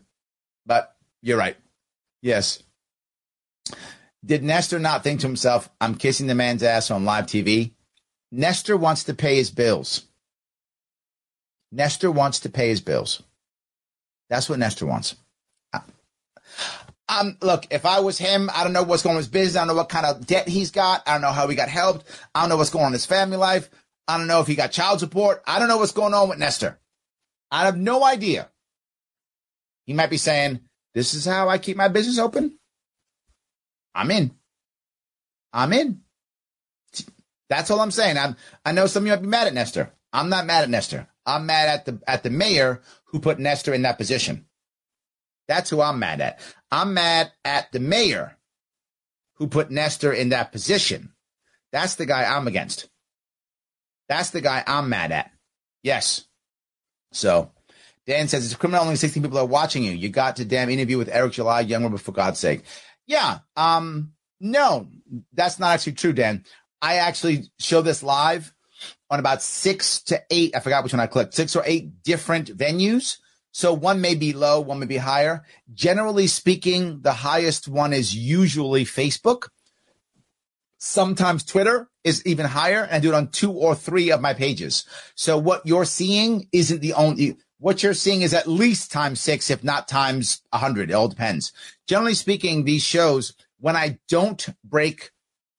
[SPEAKER 1] But you're right. Yes. Did Nestor not think to himself, I'm kissing the man's ass on live TV? Nestor wants to pay his bills. Nestor wants to pay his bills. That's what Nestor wants. Um, look, if I was him, I don't know what's going on with his business. I don't know what kind of debt he's got. I don't know how he got helped. I don't know what's going on in his family life. I don't know if he got child support. I don't know what's going on with Nestor. I have no idea. He might be saying, This is how I keep my business open. I'm in. I'm in. That's all I'm saying. I'm, I know some of you might be mad at Nestor. I'm not mad at Nestor. I'm mad at the at the mayor who put Nestor in that position. That's who I'm mad at. I'm mad at the mayor who put Nestor in that position. That's the guy I'm against. That's the guy I'm mad at. Yes. So Dan says it's criminal. Only 16 people are watching you. You got to damn interview with Eric July, Young for God's sake. Yeah. Um, no, that's not actually true, Dan. I actually show this live on about six to eight. I forgot which one I clicked. Six or eight different venues. So one may be low, one may be higher. Generally speaking, the highest one is usually Facebook. Sometimes Twitter is even higher and I do it on two or three of my pages. So what you're seeing isn't the only, what you're seeing is at least times six, if not times a hundred. It all depends. Generally speaking, these shows, when I don't break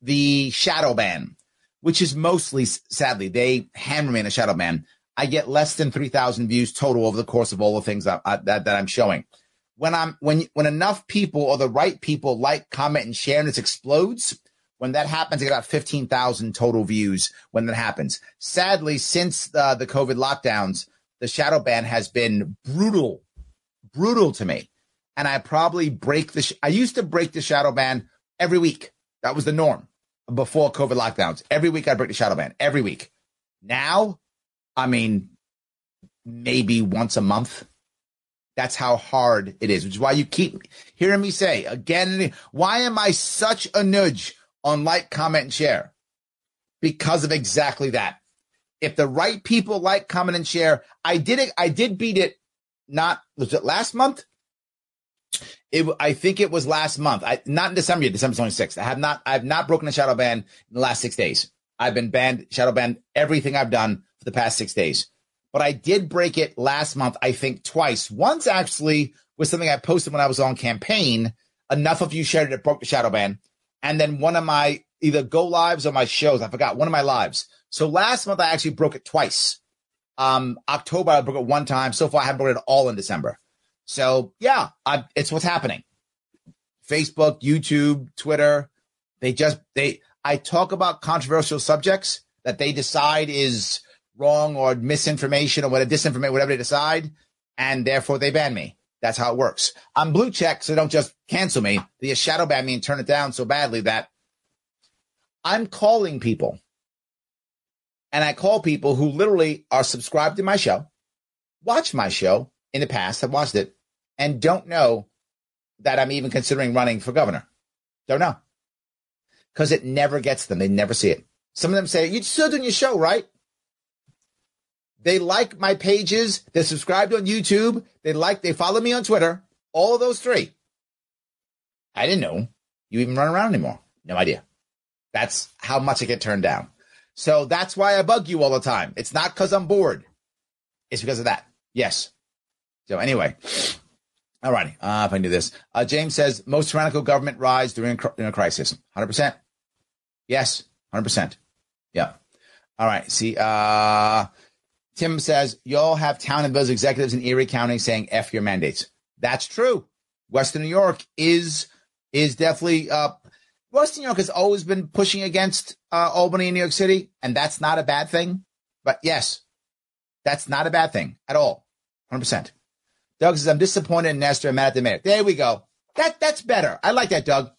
[SPEAKER 1] the shadow ban, which is mostly, sadly, they hammer me in a shadow ban. I get less than 3,000 views total over the course of all the things that, uh, that, that I'm showing. When I'm, when, when enough people or the right people like, comment and share and it explodes, when that happens, I get about 15,000 total views when that happens. Sadly, since the, the COVID lockdowns, the shadow ban has been brutal, brutal to me. And I probably break the, sh- I used to break the shadow ban every week. That was the norm before COVID lockdowns. Every week I break the shadow ban every week. Now, I mean, maybe once a month. That's how hard it is, which is why you keep hearing me say again, why am I such a nudge on like, comment, and share? Because of exactly that. If the right people like, comment, and share, I did it. I did beat it. Not was it last month? It, I think it was last month. I not in December yet, December 26th. I have not I have not broken a shadow ban in the last six days. I've been banned, shadow banned everything I've done for the past six days. But I did break it last month, I think twice. Once actually was something I posted when I was on campaign. Enough of you shared it, it broke the shadow ban. And then one of my either go lives or my shows, I forgot one of my lives. So last month I actually broke it twice. Um, October I broke it one time. So far I haven't broken it all in December. So yeah, I, it's what's happening. Facebook, YouTube, Twitter, they just they I talk about controversial subjects that they decide is wrong or misinformation or whatever disinformation, whatever they decide, and therefore they ban me. That's how it works. I'm blue check, so don't just cancel me. They just shadow ban me and turn it down so badly that I'm calling people. And I call people who literally are subscribed to my show, watch my show in the past, have watched it, and don't know that I'm even considering running for governor. Don't know. Because it never gets them. They never see it. Some of them say, You're still doing your show, right? They like my pages. They're subscribed on YouTube. They like, they follow me on Twitter. All of those three. I didn't know you even run around anymore. No idea. That's how much I get turned down. So that's why I bug you all the time. It's not because I'm bored. It's because of that. Yes. So anyway, all righty. Uh, if I do this, uh, James says most tyrannical government rise during a crisis. Hundred percent. Yes, hundred percent. Yeah. All right. See, uh, Tim says y'all have town and village executives in Erie County saying "f your mandates." That's true. Western New York is is definitely uh, Western New York has always been pushing against uh, Albany and New York City, and that's not a bad thing. But yes, that's not a bad thing at all. Hundred percent. Doug says, I'm disappointed in Nestor. I'm mad at the mayor. There we go. That that's better. I like that, Doug.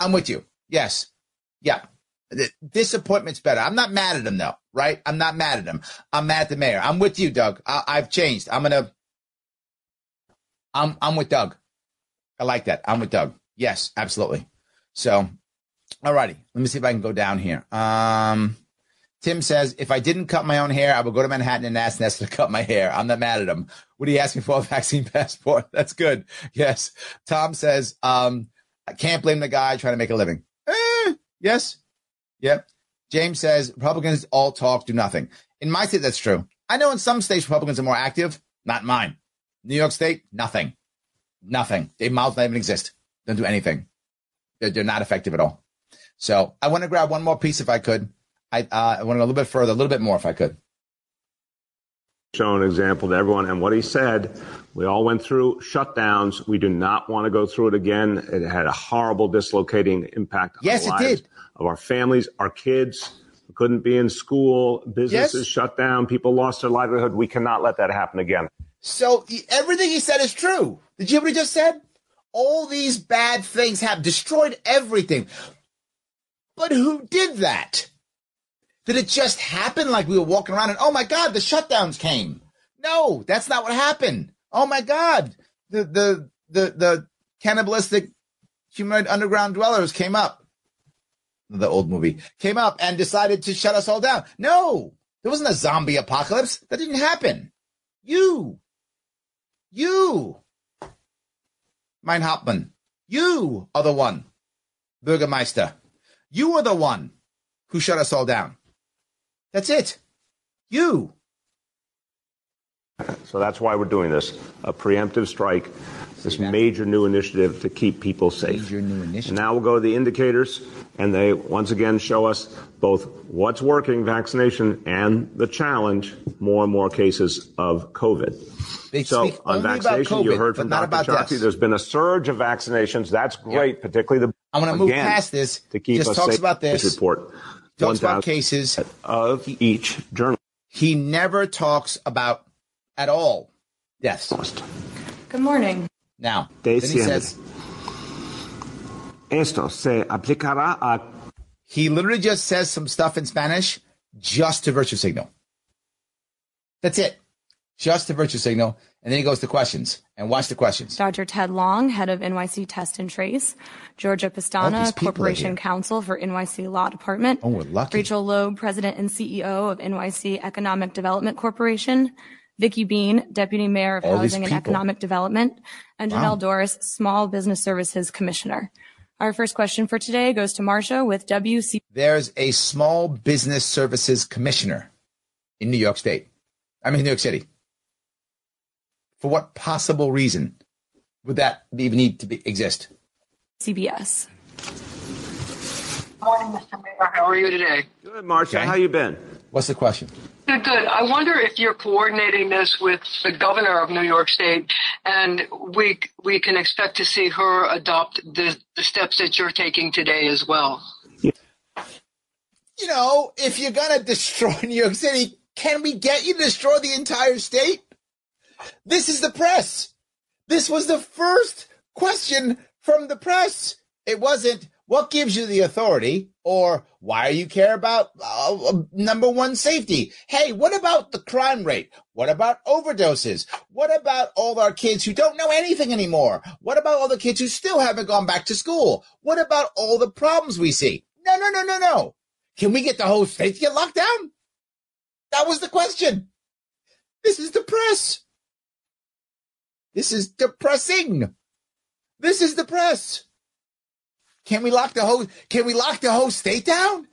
[SPEAKER 1] I'm with you. Yes. Yeah. The disappointment's better. I'm not mad at him though, right? I'm not mad at him. I'm mad at the mayor. I'm with you, Doug. I, I've changed. I'm gonna. I'm I'm with Doug. I like that. I'm with Doug. Yes, absolutely. So, all righty. Let me see if I can go down here. Um, Tim says, if I didn't cut my own hair, I would go to Manhattan and ask Nestor to cut my hair. I'm not mad at him. Would he ask me for a vaccine passport? That's good. Yes. Tom says, um, I can't blame the guy trying to make a living. Eh, yes. Yep. James says, Republicans all talk, do nothing. In my state, that's true. I know in some states, Republicans are more active. Not mine. New York State, nothing. Nothing. Dave Miles don't even exist. Don't do anything. They're, they're not effective at all. So I want to grab one more piece if I could. I, uh, I want to a little bit further, a little bit more if I could.
[SPEAKER 2] Show an example to everyone. And what he said, we all went through shutdowns. We do not want to go through it again. It had a horrible dislocating impact on
[SPEAKER 1] yes,
[SPEAKER 2] the lives
[SPEAKER 1] it did.
[SPEAKER 2] of our families, our kids couldn't be in school, businesses
[SPEAKER 1] Yes.
[SPEAKER 2] shut down, people lost their livelihood. We cannot let that happen again.
[SPEAKER 1] So everything he said is true. Did you hear what he just said? All these bad things have destroyed everything. But who did that? Did it just happen like we were walking around and oh my god, the shutdowns came? No, that's not what happened. Oh my god, the the the the cannibalistic humanoid underground dwellers came up. The old movie came up and decided to shut us all down. No, there wasn't a zombie apocalypse. That didn't happen. You You, Mein Hauptmann, you are the one, Bürgermeister. You are the one who shut us all down. That's it. You.
[SPEAKER 2] So that's why we're doing this a preemptive strike, this major new initiative to keep people safe.
[SPEAKER 1] Major new initiative.
[SPEAKER 2] And now we'll go to the indicators, and they once again show us both what's working, vaccination, and the challenge more and more cases of COVID.
[SPEAKER 1] They
[SPEAKER 2] so on vaccination, you heard from Dr.
[SPEAKER 1] about
[SPEAKER 2] there's been a surge of vaccinations. That's great, particularly the.
[SPEAKER 1] I'm gonna move
[SPEAKER 2] again,
[SPEAKER 1] past this.
[SPEAKER 2] to keep
[SPEAKER 1] Just
[SPEAKER 2] us
[SPEAKER 1] talks
[SPEAKER 2] safe.
[SPEAKER 1] about this.
[SPEAKER 2] report.
[SPEAKER 1] Talks about
[SPEAKER 2] 1,000
[SPEAKER 1] cases.
[SPEAKER 2] of each journal.
[SPEAKER 1] He never talks about at all deaths.
[SPEAKER 6] Good morning.
[SPEAKER 1] Now, then he says
[SPEAKER 2] Esto se aplicará a
[SPEAKER 1] he literally just says some stuff in Spanish just to virtue signal. That's it. Just to virtue signal. And then he goes to questions. And watch the questions.
[SPEAKER 6] Dr. Ted Long, head of NYC Test and Trace. Georgia
[SPEAKER 1] Pestana,
[SPEAKER 6] Corporation. Counsel for NYC Law Department.
[SPEAKER 1] Oh, we're lucky.
[SPEAKER 6] Rachel Loeb, President and CEO of NYC Economic Development Corporation. Vicki Been, Deputy Mayor of
[SPEAKER 1] All
[SPEAKER 6] Housing and. Economic Development. And
[SPEAKER 1] Wow.
[SPEAKER 6] Jonnel Doris, Small Business Services Commissioner. Our first question for today goes to Marcia with WC.
[SPEAKER 1] There's a small business services commissioner in New York State. I mean, New York City. For what possible reason would that even need to be, exist?
[SPEAKER 6] CBS.
[SPEAKER 7] Good Morning, Mr. Mayor. How are you today?
[SPEAKER 2] Good, Marcia.
[SPEAKER 1] Okay.
[SPEAKER 2] How you been?
[SPEAKER 1] What's the question?
[SPEAKER 7] Good, good. I wonder if you're coordinating this with the governor of New York State, and we we can expect to see her adopt the, the steps that you're taking today as well.
[SPEAKER 1] You know, if you're going to destroy New York City, can we get you to destroy the entire state? This is the press. This was the first question from the press. It wasn't, what gives you the authority? Or why do you care about uh, uh, number one safety? Hey, what about the crime rate? What about overdoses? What about all our kids who don't know anything anymore? What about all the kids who still haven't gone back to school? What about all the problems we see? No, no, no, no, no. Can we get the whole state to get locked down? That was the question. This is the press. This is depressing. This is the press. Can we lock the whole can we lock the whole state down?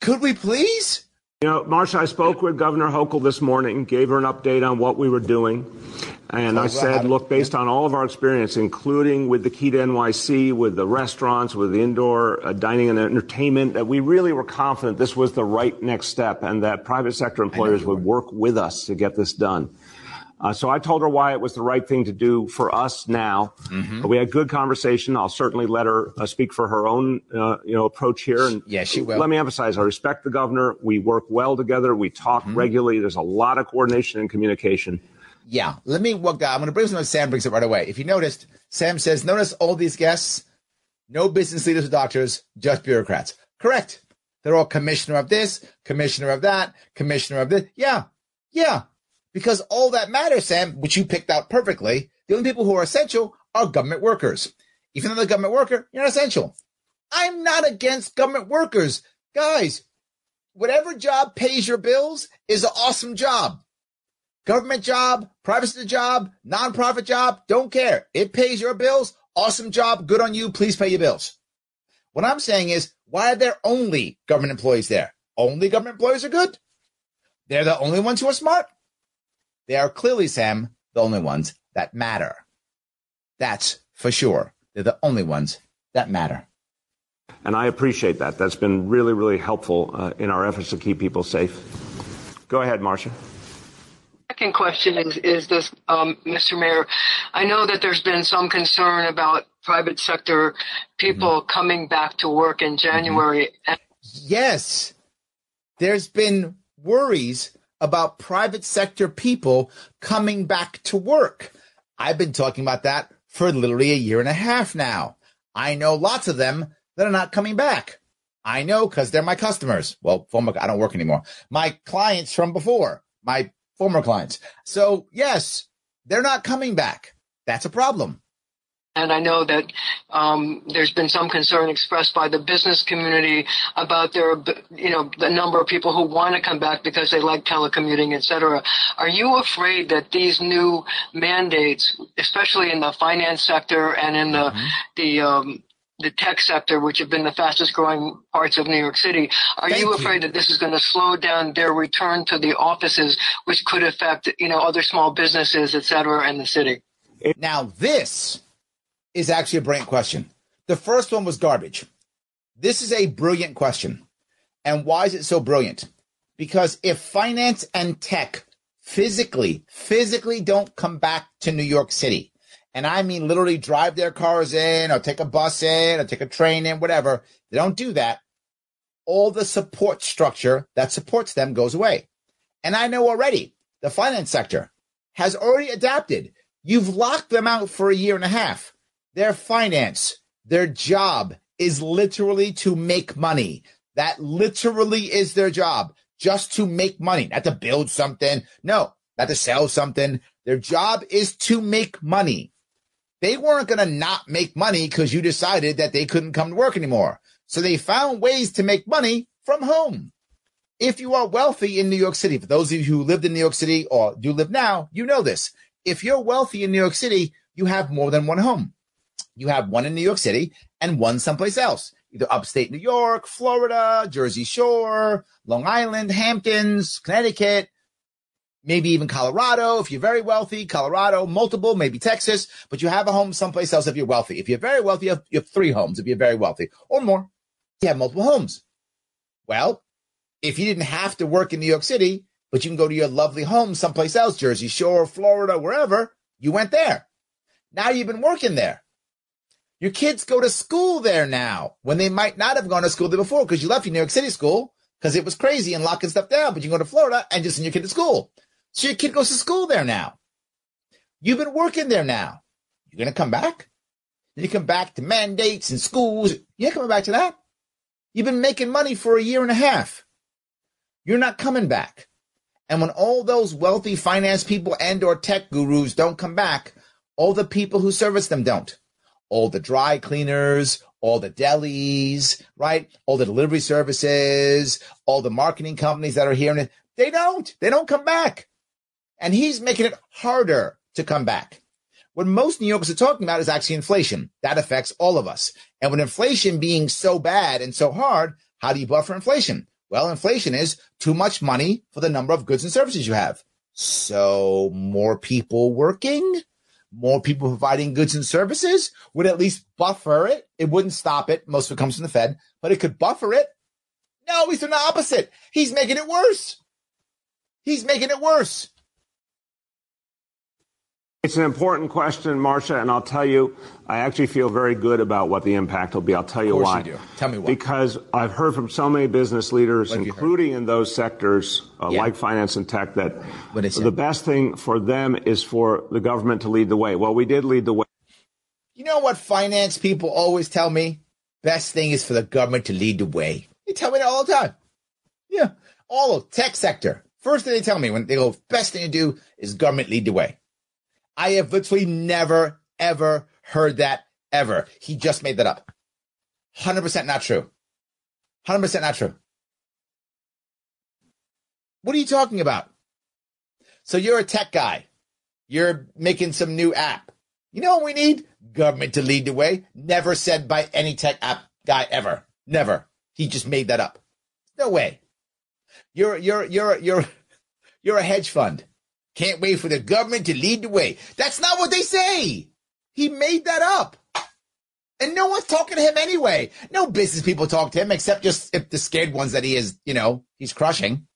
[SPEAKER 1] Could we please?
[SPEAKER 2] You know, Marcia, I spoke with Governor Hochul this morning, gave her an update on what we were doing. And I
[SPEAKER 1] Told her how
[SPEAKER 2] said, look, based on all of our experience, including with the Key to NYC, with the restaurants, with the indoor uh, dining and entertainment, that we really were confident this was the right next step and that private sector employers would work with us to get this done. Uh, so I told her why it was the right thing to do for us now.
[SPEAKER 1] Mm-hmm.
[SPEAKER 2] We had good conversation. I'll certainly let her uh, speak for her own, uh, you know, approach here. And
[SPEAKER 1] Yeah, she will.
[SPEAKER 2] Let me emphasize: I respect the governor. We work well together. We talk
[SPEAKER 1] Mm-hmm.
[SPEAKER 2] regularly. There's a lot of coordination and communication.
[SPEAKER 1] Yeah. Let me down. I'm gonna bring something Sam brings it right away. If you noticed, Sam says, notice all these guests, no business leaders or doctors, just bureaucrats. Correct. They're all commissioner of this, commissioner of that, commissioner of this. Yeah. Yeah. Because all that matters, Sam, which you picked out perfectly, the only people who are essential are government workers. Even though a government worker, you're not essential. I'm not against government workers. Guys, whatever job pays your bills is an awesome job. Government job, private job, nonprofit job, don't care. It pays your bills. Awesome job. Good on you. Please pay your bills. What I'm saying is, why are there only government employees there? Only government employees are good. They're the only ones who are smart. They are clearly, Sam, the only ones that matter. That's for sure. They're the only ones that matter.
[SPEAKER 2] And I appreciate that. That's been really, really helpful uh, in our efforts to keep people safe. Go ahead, Marcia.
[SPEAKER 7] Second question is, is this, um, Mr. Mayor. I know that there's been some concern about private sector people coming back to work in January. And
[SPEAKER 1] Yes, there's been worries about private sector people coming back to work. I've been talking about that for literally a year and a half now. I know lots of them that are not coming back. I know because they're my customers. Well, former, I don't work anymore. My clients from before, my former clients. So yes, they're not coming back. That's a problem.
[SPEAKER 7] And I know that um, there's been some concern expressed by the business community about their, you know, the number of people who want to come back because they like telecommuting, et cetera. Are you afraid that these new mandates, especially in the finance sector and in the mm-hmm. the um, the tech sector, which have been the fastest growing parts of New York City. Are you afraid you. that this is going to slow down their return to the offices, which could affect, you know, other small businesses, et cetera, in the city?
[SPEAKER 1] Now, this is actually a brilliant question. The first one was garbage. This is a brilliant question. And why is it so brilliant? Because if finance and tech physically, physically don't come back to New York City, and I mean literally drive their cars in or take a bus in or take a train in, whatever, they don't do that. All the support structure that supports them goes away. And I know already the finance sector has already adapted. You've locked them out for a year and a half. Their finance, their job is literally to make money. That literally is their job, just to make money, not to build something. No, not to sell something. Their job is to make money. They weren't going to not make money because you decided that they couldn't come to work anymore. So they found ways to make money from home. If you are wealthy in New York City, for those of you who lived in New York City or do live now, you know this. If you're wealthy in New York City, you have more than one home you have one in New York City and one someplace else, either upstate New York, Florida, Jersey Shore, Long Island, Hamptons, Connecticut, maybe even Colorado. If you're very wealthy, Colorado, multiple, maybe Texas, but you have a home someplace else if you're wealthy. If you're very wealthy, you have, you have three homes if you're very wealthy or more. You have multiple homes. Well, if you didn't have to work in New York City, but you can go to your lovely home someplace else, Jersey Shore, Florida, wherever, you went there. Now you've been working there. Your kids go to school there now when they might not have gone to school there before because you left your New York City school because it was crazy and locking stuff down. But you go to Florida and just send your kid to school. So your kid goes to school there now. You've been working there now. You're going to come back? You come back to mandates and schools. You're coming back to that. You've been making money for a year and a half. You're not coming back. And when all those wealthy finance people and or tech gurus don't come back, all the people who service them don't all the dry cleaners, all the delis, right? All the delivery services, all the marketing companies that are here. And they don't. They don't come back. And he's making it harder to come back. What most New Yorkers are talking about is actually inflation. That affects all of us. And with inflation being so bad and so hard, how do you buffer inflation? Well, inflation is too much money for the number of goods and services you have. So more people working, more people providing goods and services would at least buffer it. It wouldn't stop it. Most of it comes from the Fed, but it could buffer it. No, he's doing the opposite. He's making it worse. He's making it worse.
[SPEAKER 2] It's an important question, Marcia, and I'll tell you, I actually feel very good about what the impact will be. I'll tell you why.
[SPEAKER 1] You Tell me why.
[SPEAKER 2] Because I've heard from so many business leaders, what including in those sectors uh, yeah. like finance and tech, that the best thing for them is for the government to lead the way. Well, we did lead the way.
[SPEAKER 1] You know what finance people always tell me? Best thing is for the government to lead the way. They tell me that all the time. Yeah. All of tech sector. First thing they tell me when they go, best thing to do is government lead the way. I have literally never, ever heard that ever. He just made that up. 100% not true. 100% not true. What are you talking about? So you're a tech guy. You're making some new app. You know what we need? Government to lead the way. Never said by any tech app guy ever. Never. He just made that up. No way. You're you're you're you're you're a hedge fund. Can't wait for the government to lead the way. That's not what they say. He made that up. And no one's talking to him anyway. No business people talk to him except just if the scared ones that he is, you know, he's crushing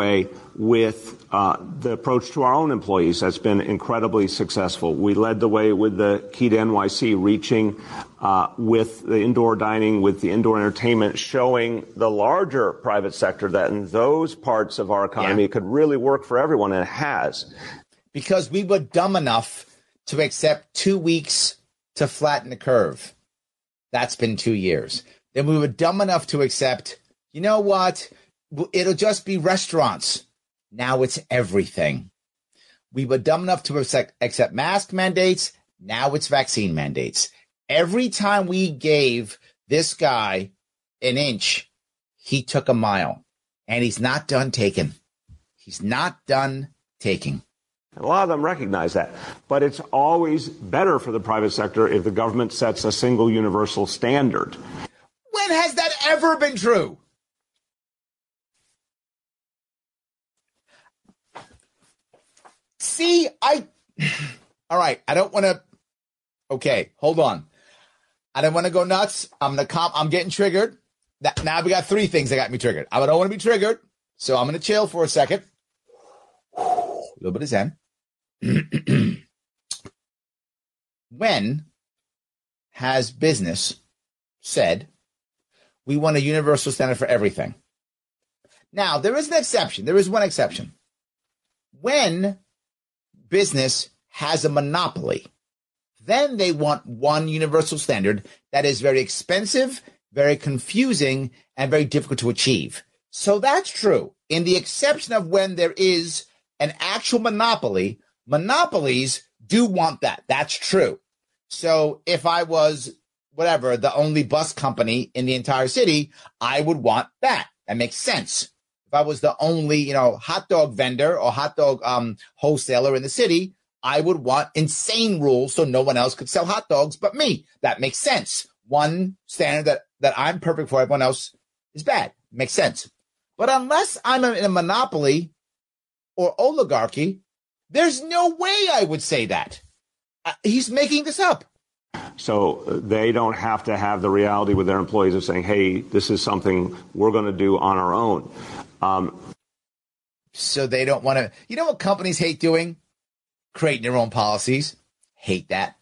[SPEAKER 2] with uh, the approach to our own employees that's been incredibly successful. We led the way with the Key to NYC, reaching uh, with the indoor dining, with the indoor entertainment, showing the larger private sector that in those parts of our economy yeah. could really work for everyone, and it has.
[SPEAKER 1] Because we were dumb enough to accept two weeks to flatten the curve. That's been two years. Then we were dumb enough to accept, you know what? It'll just be restaurants. Now it's everything. We were dumb enough to accept, mask mandates. Now it's vaccine mandates. Every time we gave this guy an inch, he took a mile and he's not done taking. He's not done taking.
[SPEAKER 2] A lot of them recognize that. But it's always better for the private sector if the government sets a single universal standard.
[SPEAKER 1] When has that ever been true? See, I. All right, I don't want to. Okay, hold on. I don't want to go nuts. I'm gonna comp. I'm getting triggered. That, now we got three things that got me triggered. I don't want to be triggered, so I'm gonna chill for a second. A little bit of zen. when has business said we want a universal standard for everything? Now, there is an exception. There is one exception. When business has a monopoly, then they want one universal standard that is very expensive, very confusing, and very difficult to achieve. So that's true. In the exception of when there is an actual monopoly, monopolies do want that. That's true. So if I was whatever, the only bus company in the entire city, I would want that. That makes sense. If I was the only, you know, hot dog vendor or hot dog um, wholesaler in the city, I would want insane rules so no one else could sell hot dogs but me. That makes sense. One standard that, that I'm perfect for, everyone else is bad. Makes sense. But unless I'm in a monopoly or oligarchy, there's no way I would say that. Uh, he's making this up.
[SPEAKER 2] So uh, they don't have to have the reality with their employees of saying, hey, this is something we're going to do on our own. Um,
[SPEAKER 1] so they don't want to, you know what companies hate doing? Creating their own policies. Hate that.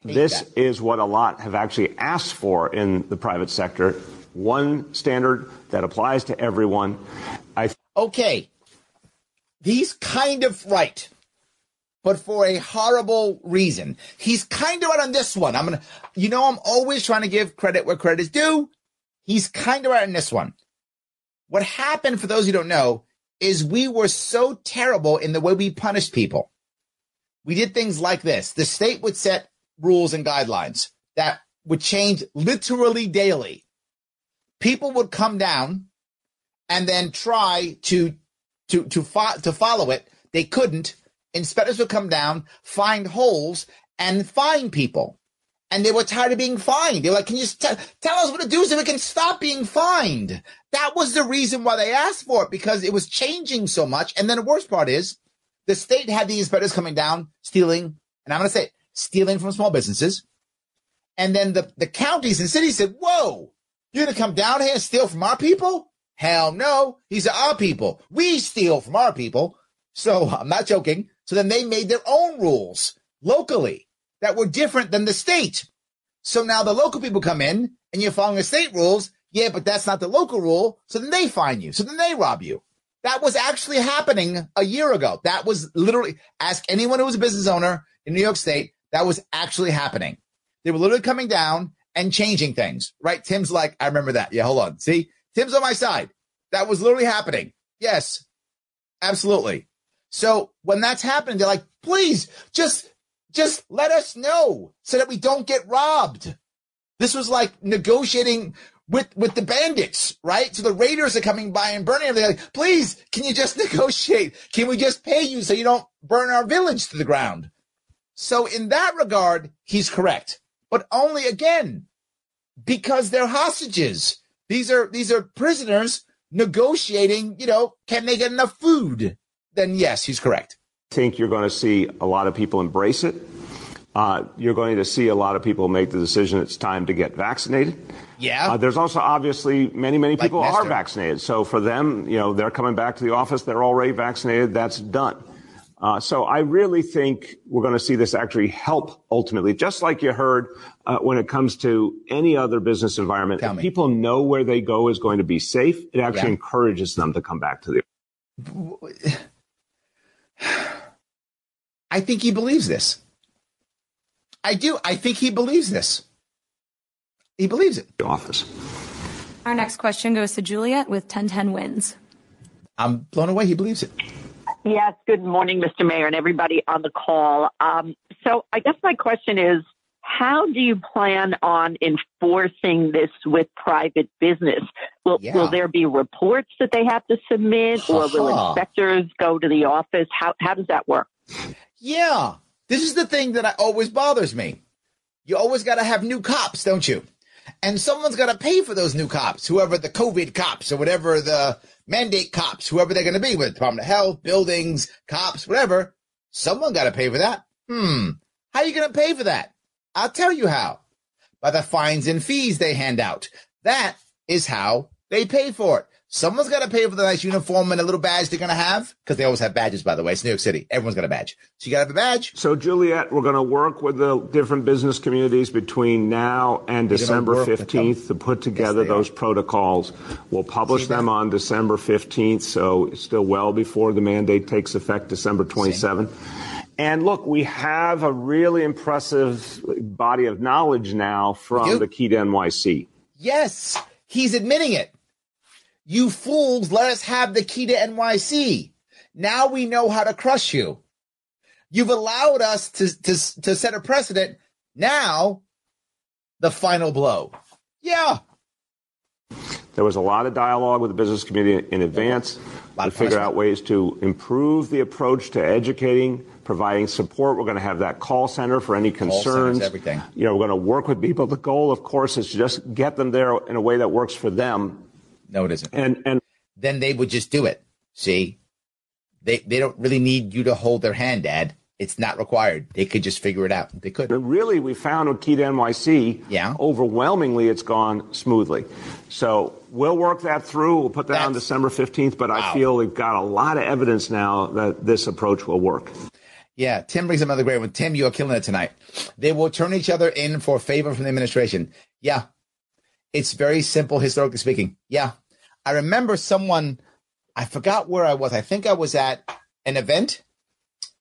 [SPEAKER 2] Hate this that. is what a lot have actually asked for in the private sector. One standard that applies to everyone.
[SPEAKER 1] I okay. He's kind of right but for a horrible reason. He's kind of right on this one. I'm gonna, you know, I'm always trying to give credit where credit is due. He's kind of right on this one. What happened, for those who don't know, is we were so terrible in the way we punished people. We did things like this. The state would set rules and guidelines that would change literally daily. People would come down and then try to to to fo- to follow it. They couldn't inspectors would come down, find holes, and fine people. And they were tired of being fined. They were like, can you t- tell us what to do so we can stop being fined? That was the reason why they asked for it because it was changing so much. And then the worst part is the state had these inspectors coming down, stealing, and I'm going to say it, stealing from small businesses. And then the, the counties and cities said, whoa, you're going to come down here and steal from our people? Hell no. These are our people. We steal from our people. So I'm not joking. So then they made their own rules locally that were different than the state. So now the local people come in and you're following the state rules. Yeah, but that's not the local rule. So then they fine you. So then they rob you. That was actually happening a year ago. That was literally, ask anyone who was a business owner in New York State, that was actually happening. They were literally coming down and changing things, right? Tim's like, I remember that. Yeah, hold on. See, Tim's on my side. That was literally happening. Yes, absolutely. So when that's happening, they're like, please just, just let us know so that we don't get robbed. This was like negotiating with, with the bandits, right? So the raiders are coming by and burning They're like, please, can you just negotiate? Can we just pay you so you don't burn our village to the ground? So in that regard, he's correct, but only again, because they're hostages. These are, these are prisoners negotiating, you know, can they get enough food? then yes, he's correct.
[SPEAKER 2] I think you're going to see a lot of people embrace it. Uh, you're going to see a lot of people make the decision it's time to get vaccinated.
[SPEAKER 1] Yeah.
[SPEAKER 2] Uh, there's also obviously many, many people like are vaccinated. So for them, you know, they're coming back to the office. They're already vaccinated. That's done. Uh, so I really think we're going to see this actually help ultimately, just like you heard uh, when it comes to any other business environment. If people know where they go is going to be safe. It actually yeah. encourages them to come back to the.
[SPEAKER 1] I think he believes this. I do. I think he believes this. He believes it.
[SPEAKER 2] Office.
[SPEAKER 6] Our next question goes to Juliet with 1010 WINS.
[SPEAKER 1] I'm blown away. He believes it.
[SPEAKER 8] Yes, good morning, Mr. Mayor, and everybody on the call. Um, so, I guess my question is how do you plan on enforcing this with private business? Will,
[SPEAKER 1] Yeah.
[SPEAKER 8] will there be reports that they have to submit, or will inspectors go to the office? How, how does that work?
[SPEAKER 1] Yeah. This is the thing that I, always bothers me. You always got to have new cops, don't you? And someone's got to pay for those new cops, whoever the COVID cops or whatever the mandate cops, whoever they're going to be with Department of Health, buildings, cops, whatever. Someone got to pay for that. Hmm. How are you going to pay for that? I'll tell you how. By the fines and fees they hand out. That is how they pay for it. Someone's got to pay for the nice uniform and a little badge they're going to have because they always have badges, by the way. It's New York City. Everyone's got a badge. So you got to have a badge.
[SPEAKER 2] So, Juliet, we're going to work with the different business communities between now and
[SPEAKER 1] You're
[SPEAKER 2] December
[SPEAKER 1] work with them?
[SPEAKER 2] 15th to put together
[SPEAKER 1] they
[SPEAKER 2] those
[SPEAKER 1] are.
[SPEAKER 2] protocols. We'll publish them on December 15th, so it's still well before the mandate takes effect December 27th. And look, we have a really impressive body of knowledge now from the Key to NYC.
[SPEAKER 1] Yes, he's admitting it. You fools, let us have the key to NYC. Now we know how to crush you. You've allowed us to, to, to set a precedent. Now, the final blow. Yeah.
[SPEAKER 2] There was a lot of dialogue with the business community in advance to figure out ways to improve the approach to educating, providing support. We're going to have that call center for any
[SPEAKER 1] centers,
[SPEAKER 2] concerns.
[SPEAKER 1] everything.
[SPEAKER 2] You know, we're going to work with people. The goal, of course, is to just get them there in a way that works for them.
[SPEAKER 1] No, it isn't.
[SPEAKER 2] And and
[SPEAKER 1] Then they would just do it. See? They, they don't really need you to hold their hand, Dad. It's not required. They could just figure it out. They could.
[SPEAKER 2] But really, we found with Key to NYC,
[SPEAKER 1] Yeah.
[SPEAKER 2] overwhelmingly, it's gone smoothly. So we'll work that through. We'll put that on December 15th. But
[SPEAKER 1] Wow.
[SPEAKER 2] I feel we've got a lot of evidence now that this approach will work.
[SPEAKER 1] Yeah, Tim brings another great one. Tim, you are killing it tonight. They will turn each other in for favor from the administration. Yeah. It's very simple, historically speaking. Yeah. I remember someone, I forgot where I was. I think I was at an event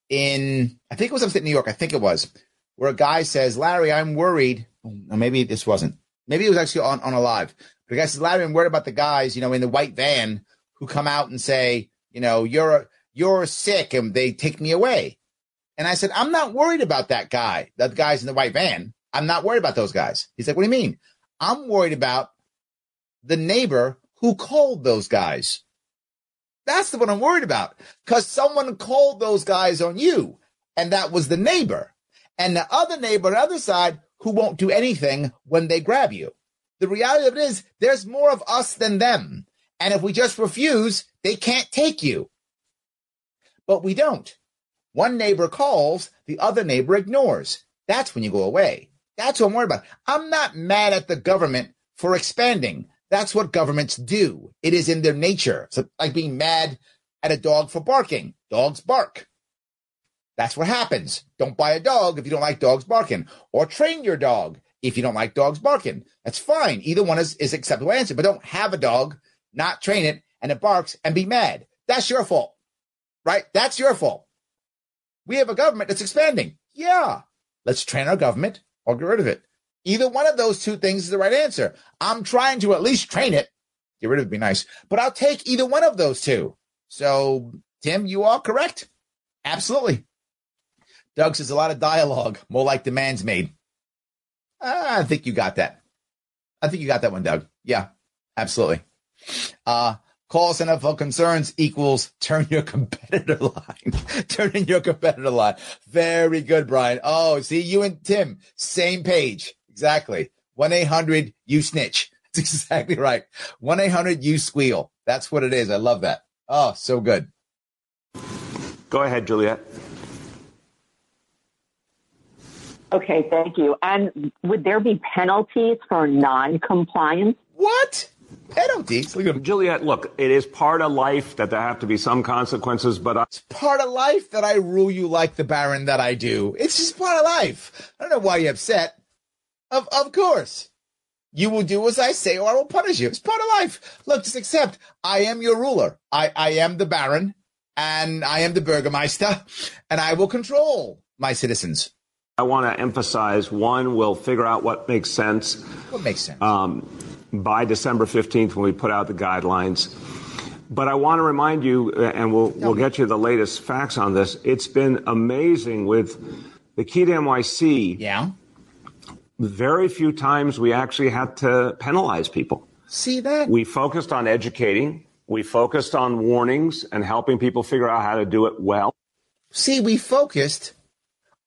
[SPEAKER 1] in, I think it was upstate New York. I think it was, where a guy says, Larry, I'm worried. Or maybe this wasn't. Maybe it was actually on, on a live. But the guy says, Larry, I'm worried about the guys, you know, in the white van who come out and say, you know, you're, you're sick and they take me away. And I said, I'm not worried about that guy, that guys in the white van. I'm not worried about those guys. He's like, what do you mean? I'm worried about the neighbor who called those guys. That's the one I'm worried about because someone called those guys on you and that was the neighbor and the other neighbor on the other side who won't do anything when they grab you. The reality of it is there's more of us than them. And if we just refuse, they can't take you. But we don't. One neighbor calls, the other neighbor ignores. That's when you go away. That's what I'm worried about. I'm not mad at the government for expanding. That's what governments do. It is in their nature. It's like being mad at a dog for barking. Dogs bark. That's what happens. Don't buy a dog if you don't like dogs barking, or train your dog if you don't like dogs barking. That's fine. Either one is, is acceptable answer, but don't have a dog, not train it, and it barks and be mad. That's your fault, right? That's your fault. We have a government that's expanding. Yeah. Let's train our government or get rid of it. Either one of those two things is the right answer. I'm trying to at least train it. Get rid of it would be nice, but I'll take either one of those two. So, Tim, you are correct. Absolutely. Doug says a lot of dialogue, more like demands made. Ah, I think you got that. I think you got that one, Doug. Yeah, absolutely. Uh, call center for concerns equals turn your competitor line. turn in your competitor line. Very good, Brian. Oh, see, you and Tim, same page. Exactly. 1 800 you snitch. That's exactly right. 1 800 you squeal. That's what it is. I love that. Oh, so good.
[SPEAKER 2] Go ahead, Juliet.
[SPEAKER 8] Okay, thank you. And would there be penalties for non-compliance?
[SPEAKER 1] What? Penalties? Look at.
[SPEAKER 2] Juliet, look, it is part of life that there have to be some consequences, but I,
[SPEAKER 1] It's part of life that I rule you like the Baron that I do. It's just part of life. I don't know why you're upset. Of of course. You will do as I say or I will punish you. It's part of life. Look, just accept I am your ruler. I, I am the Baron and I am the Burgermeister and I will control my citizens.
[SPEAKER 2] I want to emphasize one, we'll figure out what makes sense
[SPEAKER 1] What makes sense?
[SPEAKER 2] um, by December 15th when we put out the guidelines. but I want to remind you, uh, and we'll we'll get you the latest facts on this. It's been amazing with the key to NYC.
[SPEAKER 1] Yeah.
[SPEAKER 2] Very few times we actually had to penalize people.
[SPEAKER 1] See that?
[SPEAKER 2] We focused on educating. We focused on warnings and helping people figure out how to do it well.
[SPEAKER 1] See, we focused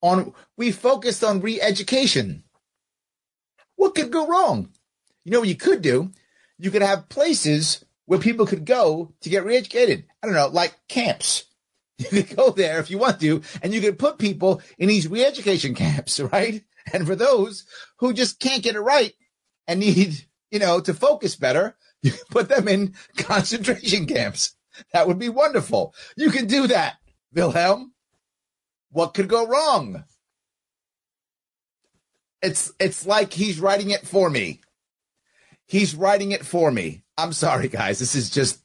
[SPEAKER 1] on we focused on re-education. What could go wrong? You know what you could do? You could have places where people could go to get re-educated. I don't know, like camps. You could go there if you want to, and you could put people in these re-education camps, right? And for those who just can't get it right and need, you know, to focus better, you can put them in concentration camps. That would be wonderful. You can do that, Wilhelm. What could go wrong? It's it's like he's writing it for me. He's writing it for me. I'm sorry, guys. This is just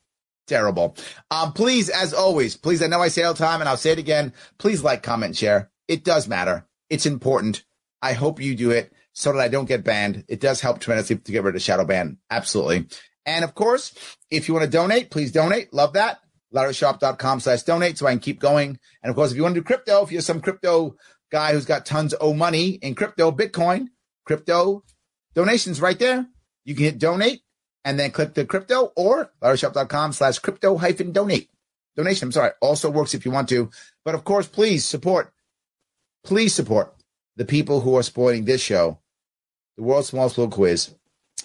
[SPEAKER 1] terrible. Um, please, as always, please, I know I say all the time and I'll say it again. Please like, comment, share. It does matter. It's important. I hope you do it so that I don't get banned. It does help tremendously to get rid of shadow ban. Absolutely. And of course, if you want to donate, please donate. Love that. LarrySharpe.com slash donate so I can keep going. And of course, if you want to do crypto, if you're some crypto guy who's got tons of money in crypto, Bitcoin, crypto donations right there. You can hit donate and then click the crypto or LarrySharpe.com slash crypto hyphen donate. Donation, I'm sorry, also works if you want to. But of course, please support, please support the people who are supporting this show, the World's Smallest Political Quiz.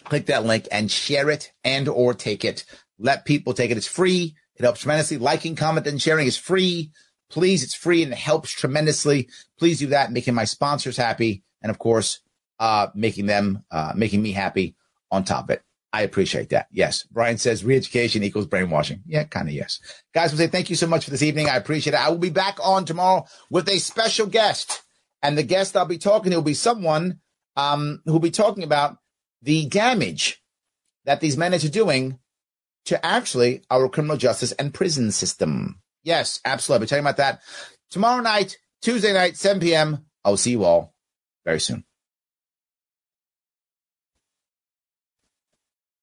[SPEAKER 1] Click that link and share it and or take it. Let people take it. It's free. It helps tremendously. Liking, comment, and sharing is free. Please, it's free and it helps tremendously. Please do that, making my sponsors happy, and of course, uh, making them, uh, making me happy on top of it. I appreciate that. Yes. Brian says re-education equals brainwashing. Yeah, kind of yes. Guys, we'll say thank you so much for this evening. I appreciate it. I will be back on tomorrow with a special guest. And the guest I'll be talking to will be someone um, who'll be talking about the damage that these men are doing to actually our criminal justice and prison system. Yes, absolutely. I'll be talking about that tomorrow night, Tuesday night, 7 p.m. I'll see you all very soon.